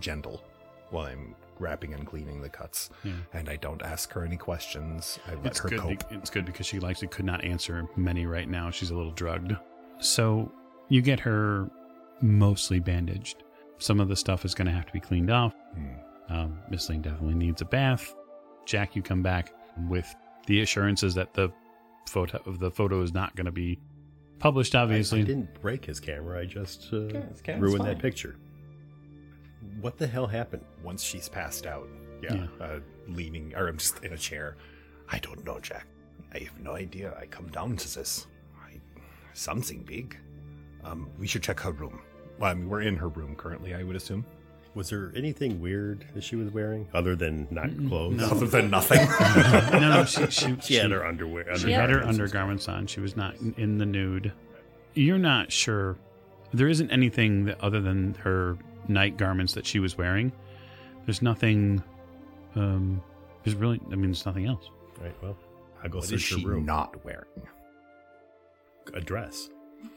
E: gentle while I'm wrapping and cleaning the cuts.
A: Yeah.
E: And I don't ask her any questions. I let
A: It's
E: her
A: good.
E: cope.
A: be- it's good because she likely could not answer many right now. She's a little drugged. So you get her mostly bandaged. Some of the stuff is going to have to be cleaned off.
E: Hmm.
A: Um, Miss Lane definitely needs a bath. Jack, you come back with the assurances that the photo the photo is not going to be published. Obviously,
D: I didn't break his camera. I just uh,
E: Yeah,
D: ruined
E: fine.
D: that picture. What the hell happened?
E: Once she's passed out, yeah, Uh, leaning, or I'm just in a chair. I don't know, Jack. I have no idea. I come down to this. I, something big. Um, we should check her room. Well, I mean, we're in her room currently. I would assume.
D: Was there anything weird that she was wearing other than not clothes?
A: no.
E: Other than nothing.
A: no, no, she she,
D: She had her underwear.
A: She had her
D: undergarments.
A: undergarments on. She was not in, in the nude. You're not sure. There isn't anything that, other than her night garments that she was wearing. There's nothing. Um, there's really. I mean, there's nothing else.
D: Right. Well, I'll go
E: what is
D: search her
E: she
D: room.
E: not wearing?
D: a dress.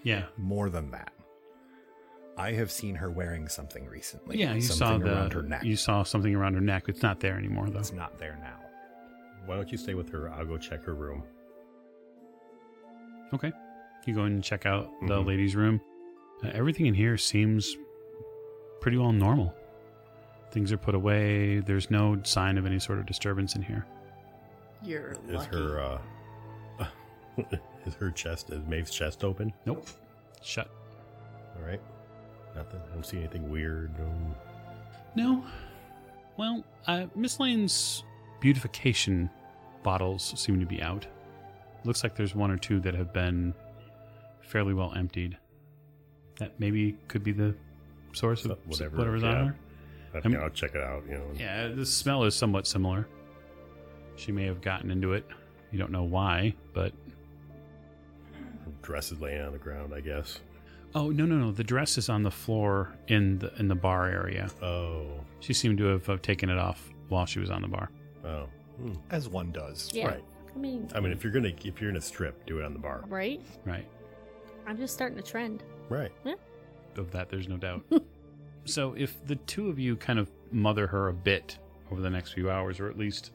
A: Yeah,
E: More than that. I have seen her wearing something recently.
A: yeah. You saw
E: something
A: the.
E: around her neck.
A: You saw something around her neck. It's not there anymore, though.
E: It's not there now.
D: Why don't you stay with her? I'll go check her room.
A: Okay. You go and check out the
D: Mhm.
A: ladies' room. Uh, everything in here seems pretty well normal. Things are put away. There's no sign of any sort of disturbance in here.
B: You're
D: Is
B: lucky.
D: her uh, is her chest is Maeve's chest open?
A: Nope. Shut.
D: All right. Nothing. I don't see anything weird. Um,
A: No. Well, uh, Miss Lane's beautification bottles seem to be out. Looks like there's one or two that have been fairly well emptied. That maybe could be the source of
D: whatever,
A: whatever's
D: yeah.
A: on her.
D: I mean, I'll check it out. You know.
A: Yeah, the smell is somewhat similar. She may have gotten into it. You don't know why, but her
D: Dress is laying on the ground. I guess.
A: Oh no no no, the dress is on the floor in the in the bar area.
D: Oh.
A: She seemed to have uh, taken it off while she was on the bar.
D: Oh. Hmm.
E: As one does.
C: Yeah.
D: Right.
C: I mean,
D: I mean, if you're gonna if you're gonna strip, do it on the bar.
C: right?
A: Right.
C: I'm just starting a trend.
D: Right.
A: of that there's no doubt so if the two of you kind of mother her a bit over the next few hours or at least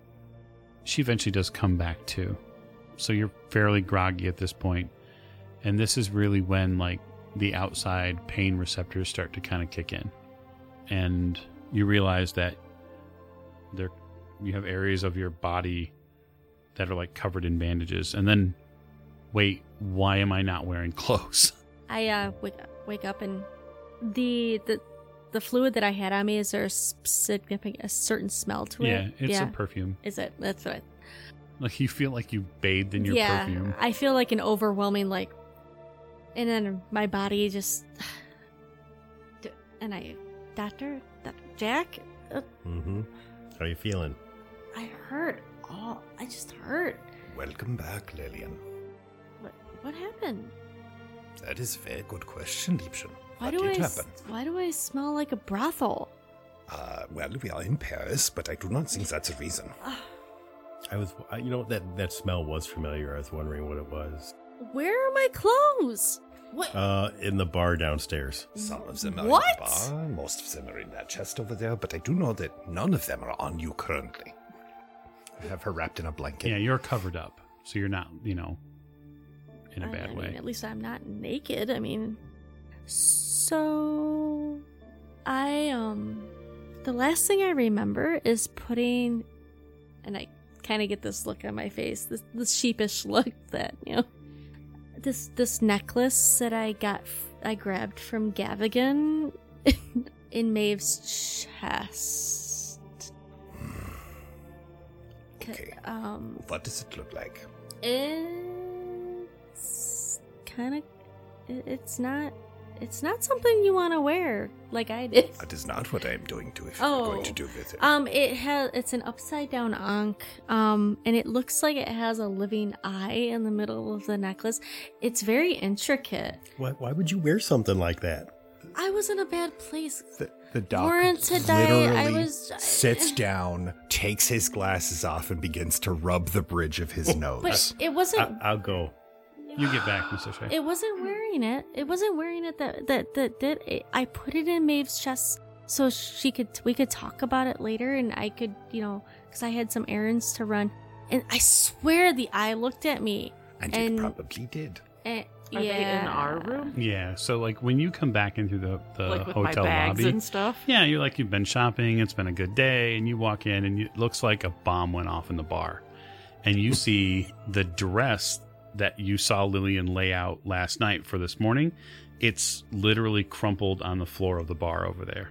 A: she eventually does come back too so you're fairly groggy at this point and this is really when like the outside pain receptors start to kind of kick in and you realize that there you have areas of your body that are like covered in bandages and then wait why am i not wearing clothes
C: I uh wake wake up and the the the fluid that I had on me is there a significant a certain smell to it?
A: yeah it's
C: yeah.
A: a perfume
C: is it? That's. I,
A: Like you feel like you bathed in your
C: yeah,
A: perfume.
C: I feel like an overwhelming like, and then my body just, and I, doctor, Dr. Jack, uh,
D: Mm-hmm. How are you feeling?
C: I hurt. Oh, I just hurt.
E: Welcome back, Lillian.
C: What what happened?
E: That is a very good question, Liebchen.
C: Why
E: what
C: do I
E: did
C: s-
E: happen?
C: why do I smell like a brothel?
E: Uh, well, we are in Paris, but I do not think that's a reason.
D: I was, I, you know, that that smell was familiar. I was wondering what it was.
C: Where are my clothes? What?
D: Uh, in the bar downstairs.
E: Some of them are
C: What?
E: in the bar, most of them are in that chest over there, but I do know that none of them are on you currently. I have her wrapped in a blanket.
A: yeah, you're covered up, so you're not, you know, in a
C: I-
A: bad
C: I
A: way.
C: At least I'm not naked. I mean, so I um, the last thing I remember is putting, and I kind of get this look on my face, this this sheepish look that you know, this this necklace that I got f- I grabbed from Gavigan in Maeve's chest.
E: Okay.
C: Um,
E: What does it look like?
C: it's kind of it's not it's not something you want to wear like I did.
E: That is not what I am doing to if
C: Oh.
E: you're going to do with it.
C: Um, it has it's an upside down ankh, um, and it looks like it has a living eye in the middle of the necklace. It's very intricate.
D: Why, why would you wear something like that?
C: I was in a bad place.
E: the, the doc
C: Lawrence had died, I
E: literally
C: was-
E: sits down, takes his glasses off, and begins to rub the bridge of his nose.
C: But it wasn't.
D: I, I'll go.
A: You get back, Mr. Shea.
C: It wasn't wearing it. It wasn't wearing it. That that that did. It, I put it in Maeve's chest so she could we could talk about it later, and I could you know because I had some errands to run, and I swear the eye looked at me.
E: and,
C: and-
E: it probably did.
C: And,
B: Are
C: yeah.
B: they in our room?
A: Yeah, so like when you come back into the, the
B: like with my
A: hotel
B: bags
A: lobby,
B: and stuff?
A: yeah, you're like you've been shopping, it's been a good day, and you walk in and you, it looks like a bomb went off in the bar, and you see the dress that you saw Lillian lay out last night for this morning. It's literally crumpled on the floor of the bar over there.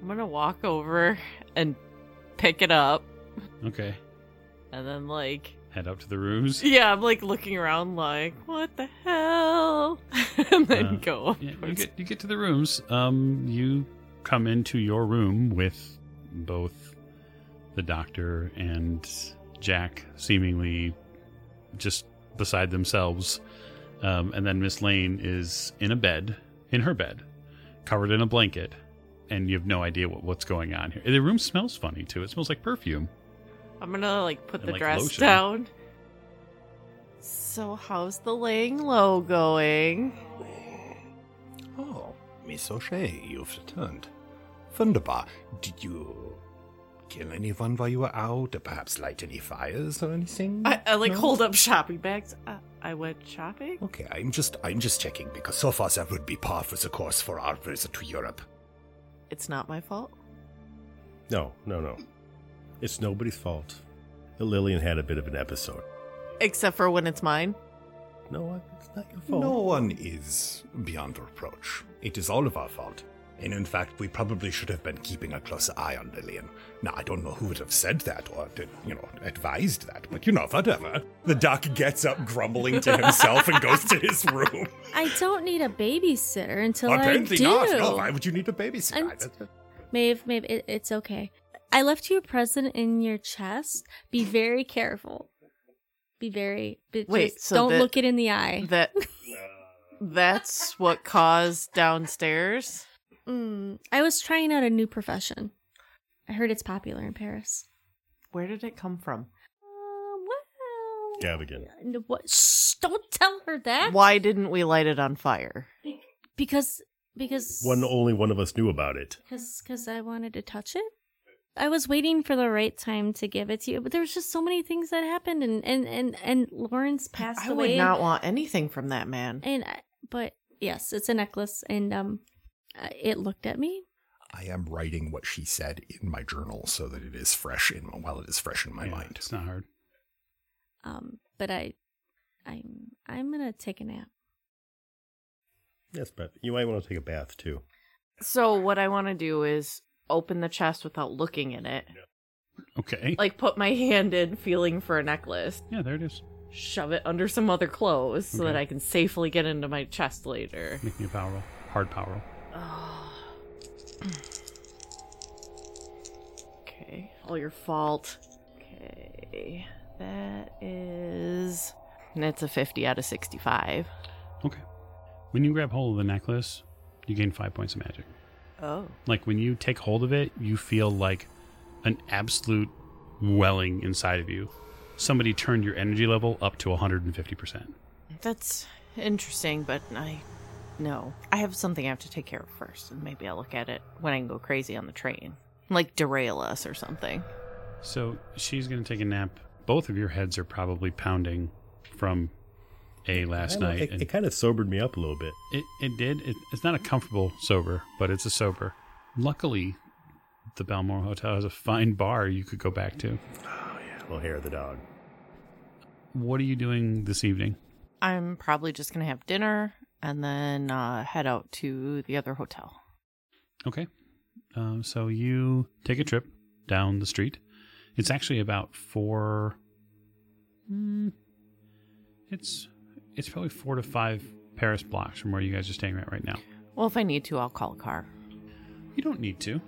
B: I'm gonna walk over and pick it up,
A: Okay,
B: and then like,
A: head up to the rooms.
B: yeah, I'm like looking around, like, what the hell, and then
A: Uh,
B: go.
A: Yeah, you get you get to the rooms. Um, you come into your room with both the doctor and Jack seemingly just beside themselves, um, and then Miss Lane is in a bed, in her bed, covered in a blanket, and you have no idea what, what's going on here. The room smells funny too. It smells like perfume.
B: I'm gonna like put
A: And,
B: the
A: like,
B: dress
A: lotion.
B: down. So how's the laying low going?
E: Oh, Miss O'Shea, you've returned. Wunderbar. Did you kill anyone while you were out, or perhaps light any fires or anything?
B: I, I like
E: No?
B: hold up shopping bags. Uh, I went shopping.
E: Okay, I'm just I'm just checking because so far that would be par for the course for our visit to Europe.
B: It's not my fault.
D: No, no, no. It's nobody's fault. Lillian had a bit of an episode.
B: Except for when it's mine.
D: No, it's not your fault.
E: No one is beyond reproach. It is all of our fault. And in fact, we probably should have been keeping a closer eye on Lillian. Now, I don't know who would have said that or, did, you know, advised that, but you know, whatever. The doc gets up grumbling to himself and goes to his room.
C: I don't need a babysitter until
E: Apparently
C: I do.
E: not. No, why would you need a babysitter?
C: And-
E: That's-
C: Maeve, Maeve, it, it's okay. I left you a present in your chest. Be very careful. Be very. Be,
B: Wait,
C: just
B: so
C: don't
B: that-
C: look it in the eye.
B: That that's what caused downstairs.
C: Mm, I was trying out a new profession. I heard it's popular in Paris.
B: Where did it come from?
C: Uh, well,
D: Gavigan.
C: What? Shh! Don't tell her that.
B: Why didn't we light it on fire?
C: Because because
D: One only one of us knew about it.
C: because because I wanted to touch it. I was waiting for the right time to give it to you, but there was just so many things that happened, and and and, and Lawrence passed
B: I
C: away.
B: I would not want anything from that man.
C: And but yes, it's a necklace, and um, it looked at me.
E: I am writing what she said in my journal so that it is fresh in while it is fresh in my
A: Yeah,
E: mind.
A: It's not hard.
C: Um, but I, I'm I'm gonna take a nap.
D: Yes, but you might want to take a bath too.
B: So what I want to do is open the chest without looking in it.
A: Okay.
B: Like put my hand in, feeling for a necklace,
A: yeah, there it is.
B: shove it under some other clothes so that I can safely get into my chest later.
A: Make me a power roll. Hard power roll.
B: Okay, all your fault. Okay, That is. And it's a 50 out of 65.
A: Okay. When you grab hold of the necklace, you gain five points of magic.
B: Oh.
A: Like when you take hold of it, you feel like an absolute welling inside of you. Somebody turned your energy level up to 150%.
B: That's interesting, but I. No. I have something I have to take care of first, and maybe I'll look at it when I can go crazy on the train. Like derail us or something.
A: So she's going to take a nap. Both of your heads are probably pounding from A last
D: I
A: night.
D: It,
A: and
D: it kind of sobered me up a little bit.
A: It it did. It, it's not a comfortable sober, but it's a sober. Luckily, the Balmore Hotel has a fine bar you could go back to.
D: Oh yeah, little hair of the dog.
A: What are you doing this evening?
B: I'm probably just gonna have dinner and then uh, head out to the other hotel.
A: Okay. Um, so you take a trip down the street. It's actually about four. Mm, it's it's probably four to five Paris blocks from where you guys are staying at right now.
B: Well, if I need to, I'll call a car.
A: You don't need to,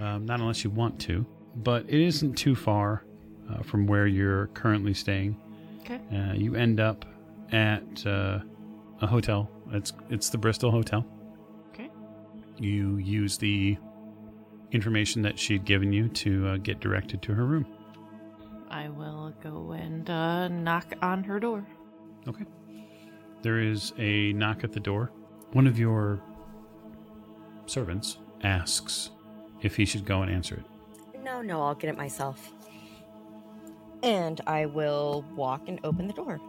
A: um, not unless you want to. But it isn't too far uh, from where you're currently staying.
B: Okay.
A: Uh, you end up at uh, a hotel. It's it's the Bristol Hotel.
B: Okay.
A: You use the information that she'd given you to uh, get directed to her room.
B: I will go and uh, knock on her door.
A: Okay. There is a knock at the door. One of your servants asks if he should go and answer it.
F: No, no, I'll get it myself. And I will walk and open the door.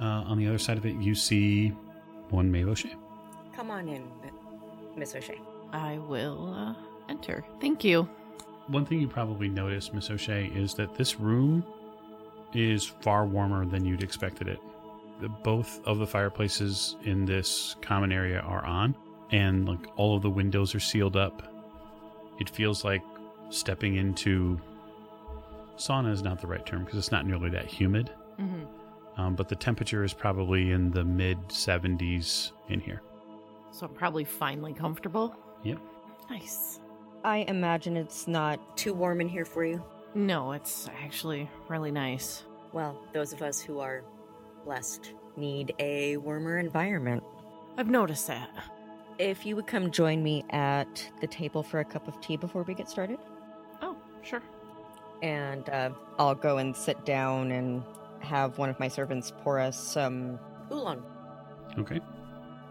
A: Uh, on the other side of it, you see one Maeve O'Shea.
F: Come on in, Miss O'Shea.
B: I will uh, enter. Thank you.
A: One thing you probably noticed, Miss O'Shea, is that this room is far warmer than you'd expected it. The, both of the fireplaces in this common area are on, and like all of the windows are sealed up. It feels like stepping into sauna is not the right term because it's not nearly that humid. Um, but the temperature is probably in the mid 70s in here.
B: So I'm probably finally comfortable.
A: Yep.
B: Nice.
F: I imagine it's not too warm in here for you.
B: No, it's actually really nice.
F: Well, those of us who are blessed need a warmer environment.
B: I've noticed that.
F: If you would come join me at the table for a cup of tea before we get started,
B: Oh, sure.
F: and uh, I'll go and sit down and have one of my servants pour us some oolong.
A: Okay.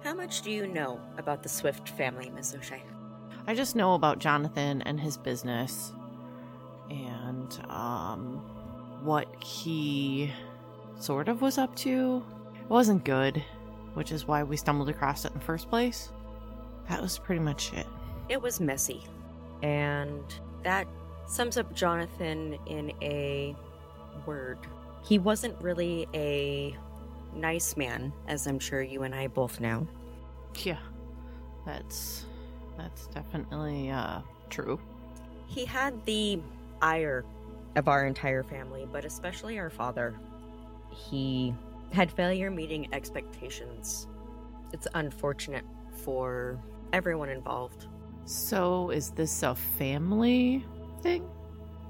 F: How much do you know about the Swift family, Miss O'Shea?
B: I just know about Jonathan and his business and um what he sort of was up to. It wasn't good, which is why we stumbled across it in the first place. That was pretty much it.
F: It was messy. And that sums up Jonathan in a word. He wasn't really a nice man, as I'm sure you and I both know.
B: Yeah. That's that's definitely uh true.
F: He had the ire of our entire family, but especially our father. He had failure meeting expectations. It's unfortunate for everyone involved.
B: So is this a family thing?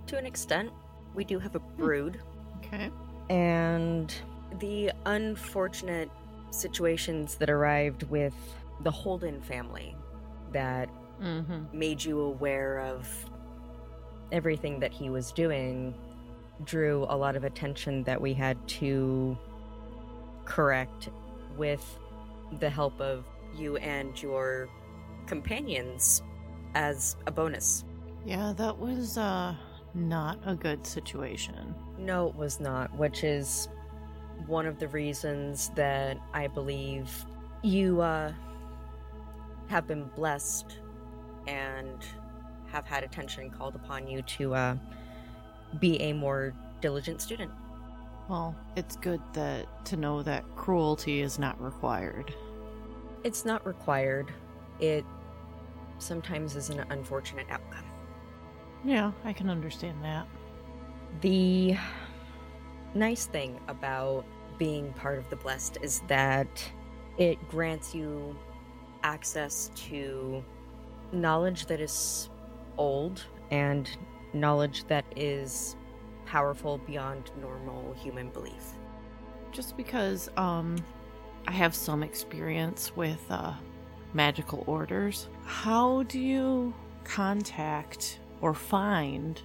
F: To an extent, we do have a brood,
B: Okay.
F: And the unfortunate situations that arrived with the Holden family that
B: Mm-hmm.
F: made you aware of everything that he was doing drew a lot of attention that we had to correct with the help of you and your companions as a bonus.
B: Yeah, that was uh not a good situation.
F: No, it was not, which is one of the reasons that I believe you uh, have been blessed and have had attention called upon you to uh, be a more diligent student.
B: Well, it's good that to know that cruelty is not required.
F: It's not required, it sometimes is an unfortunate outcome.
B: Yeah, I can understand that.
F: The nice thing about being part of the blessed is that it grants you access to knowledge that is old and knowledge that is powerful beyond normal human belief.
B: Just because um I have some experience with uh magical orders, how do you contact or find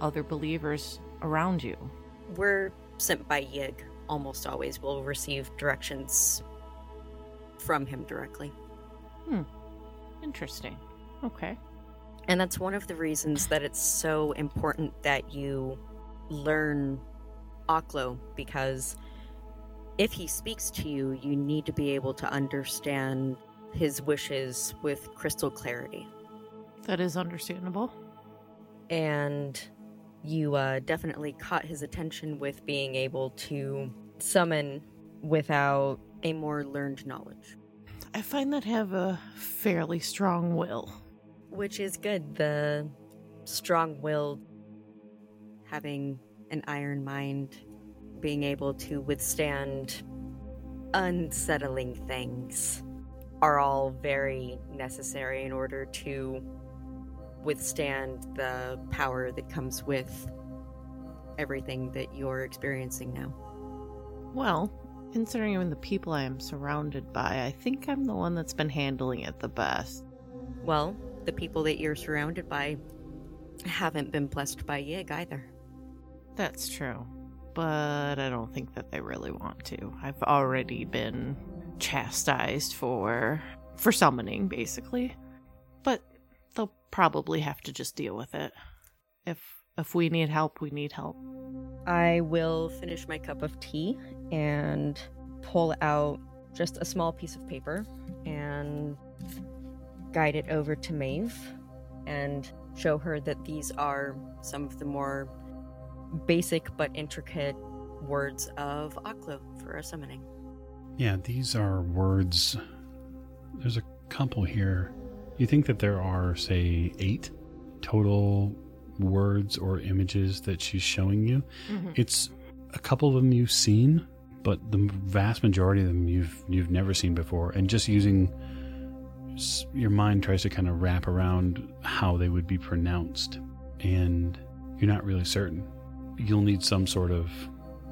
B: other believers around you?
F: We're sent by Yig almost always. We'll receive directions from him directly. Hmm.
B: Interesting. Okay.
F: And that's one of the reasons that it's so important that you learn Aklo because if he speaks to you, you need to be able to understand his wishes with crystal clarity.
B: That is understandable.
F: And you uh, definitely caught his attention with being able to summon without a more learned knowledge.
B: I find that I have a fairly strong will.
F: Which is good. The strong will, having an iron mind, being able to withstand unsettling things are all very necessary in order to withstand the power that comes with everything that you're experiencing now.
B: Well, considering the people I am surrounded by, I think I'm the one that's been handling it the best.
F: Well, the people that you're surrounded by haven't been blessed by Yig either.
B: That's true. But I don't think that they really want to. I've already been chastised for for summoning basically. But they'll probably have to just deal with it. If if we need help, we need help.
F: I will finish my cup of tea and pull out just a small piece of paper and guide it over to Maeve and show her that these are some of the more basic but intricate words of Aklo for a summoning.
A: Yeah, these are words. There's a couple here. You think that there are, say, eight total words or images that she's showing you. It's a couple of them you've seen, but the vast majority of them you've you've never seen before. And just using your mind tries to kind of wrap around how they would be pronounced, and you're not really certain. You'll need some sort of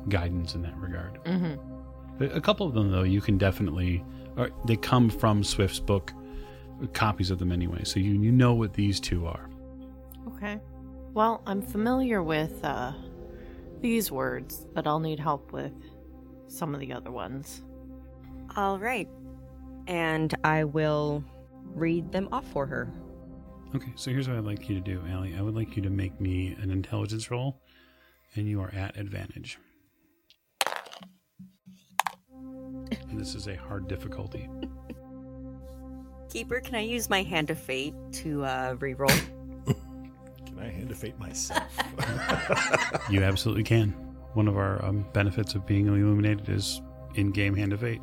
A: guidance in that regard.
B: Mm-hmm.
A: A couple of them, though, you can definitely. Or they come from Swift's book, copies of them anyway. So you you know what these two are.
B: Okay. Well, I'm familiar with uh, these words, but I'll need help with some of the other ones.
F: All right. And I will read them off for her.
A: Okay, so here's what I'd like you to do, Allie. I would like you to make me an intelligence roll, and you are at advantage. And this is a hard difficulty.
F: Keeper, can I use my hand of fate to uh, re-roll?
E: Can I hand of fate myself?
A: You absolutely can. One of our um, benefits of being illuminated is in-game hand of fate.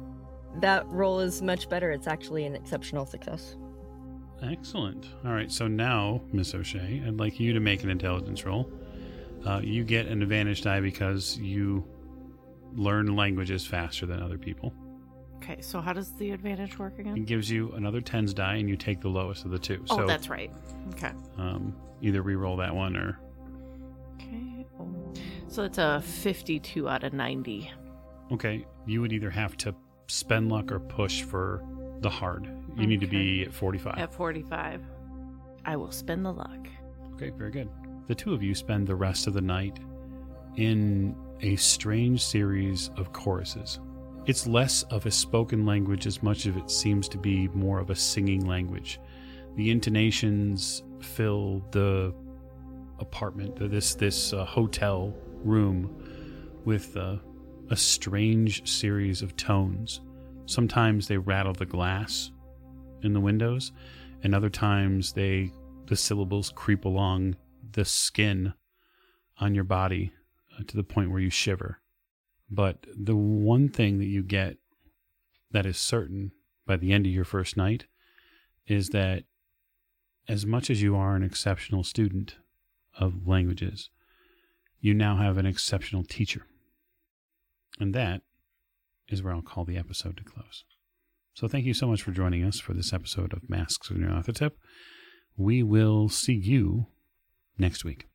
F: that roll is much better. It's actually an exceptional success.
A: Excellent. All right, so now, Miss O'Shea, I'd like you to make an intelligence roll. Uh, you get an advantage die because you learn languages faster than other people.
B: Okay, so how does the advantage work again?
A: It gives you another tens die, and you take the lowest of the two.
B: Oh,
A: so
B: that's right. Okay.
A: um, either re-roll that one or
B: Okay. So it's a 52 out of 90.
A: okay. You would either have to spend luck or push for the hard. You need to be at forty-five.
B: At 45, I will spend the luck.
A: Okay, very good. The two of you spend the rest of the night in a strange series of choruses. It's less of a spoken language as much as it seems to be more of a singing language. The intonations fill the apartment, this this uh, hotel room, with uh, a strange series of tones. Sometimes they rattle the glass in the windows, and other times they the syllables creep along the skin on your body uh, to the point where you shiver. But the one thing that you get that is certain by the end of your first night is that as much as you are an exceptional student of languages, you now have an exceptional teacher. And that is where I'll call the episode to close. So thank you so much for joining us for this episode of Masks of Nyarlathotep. We will see you next week.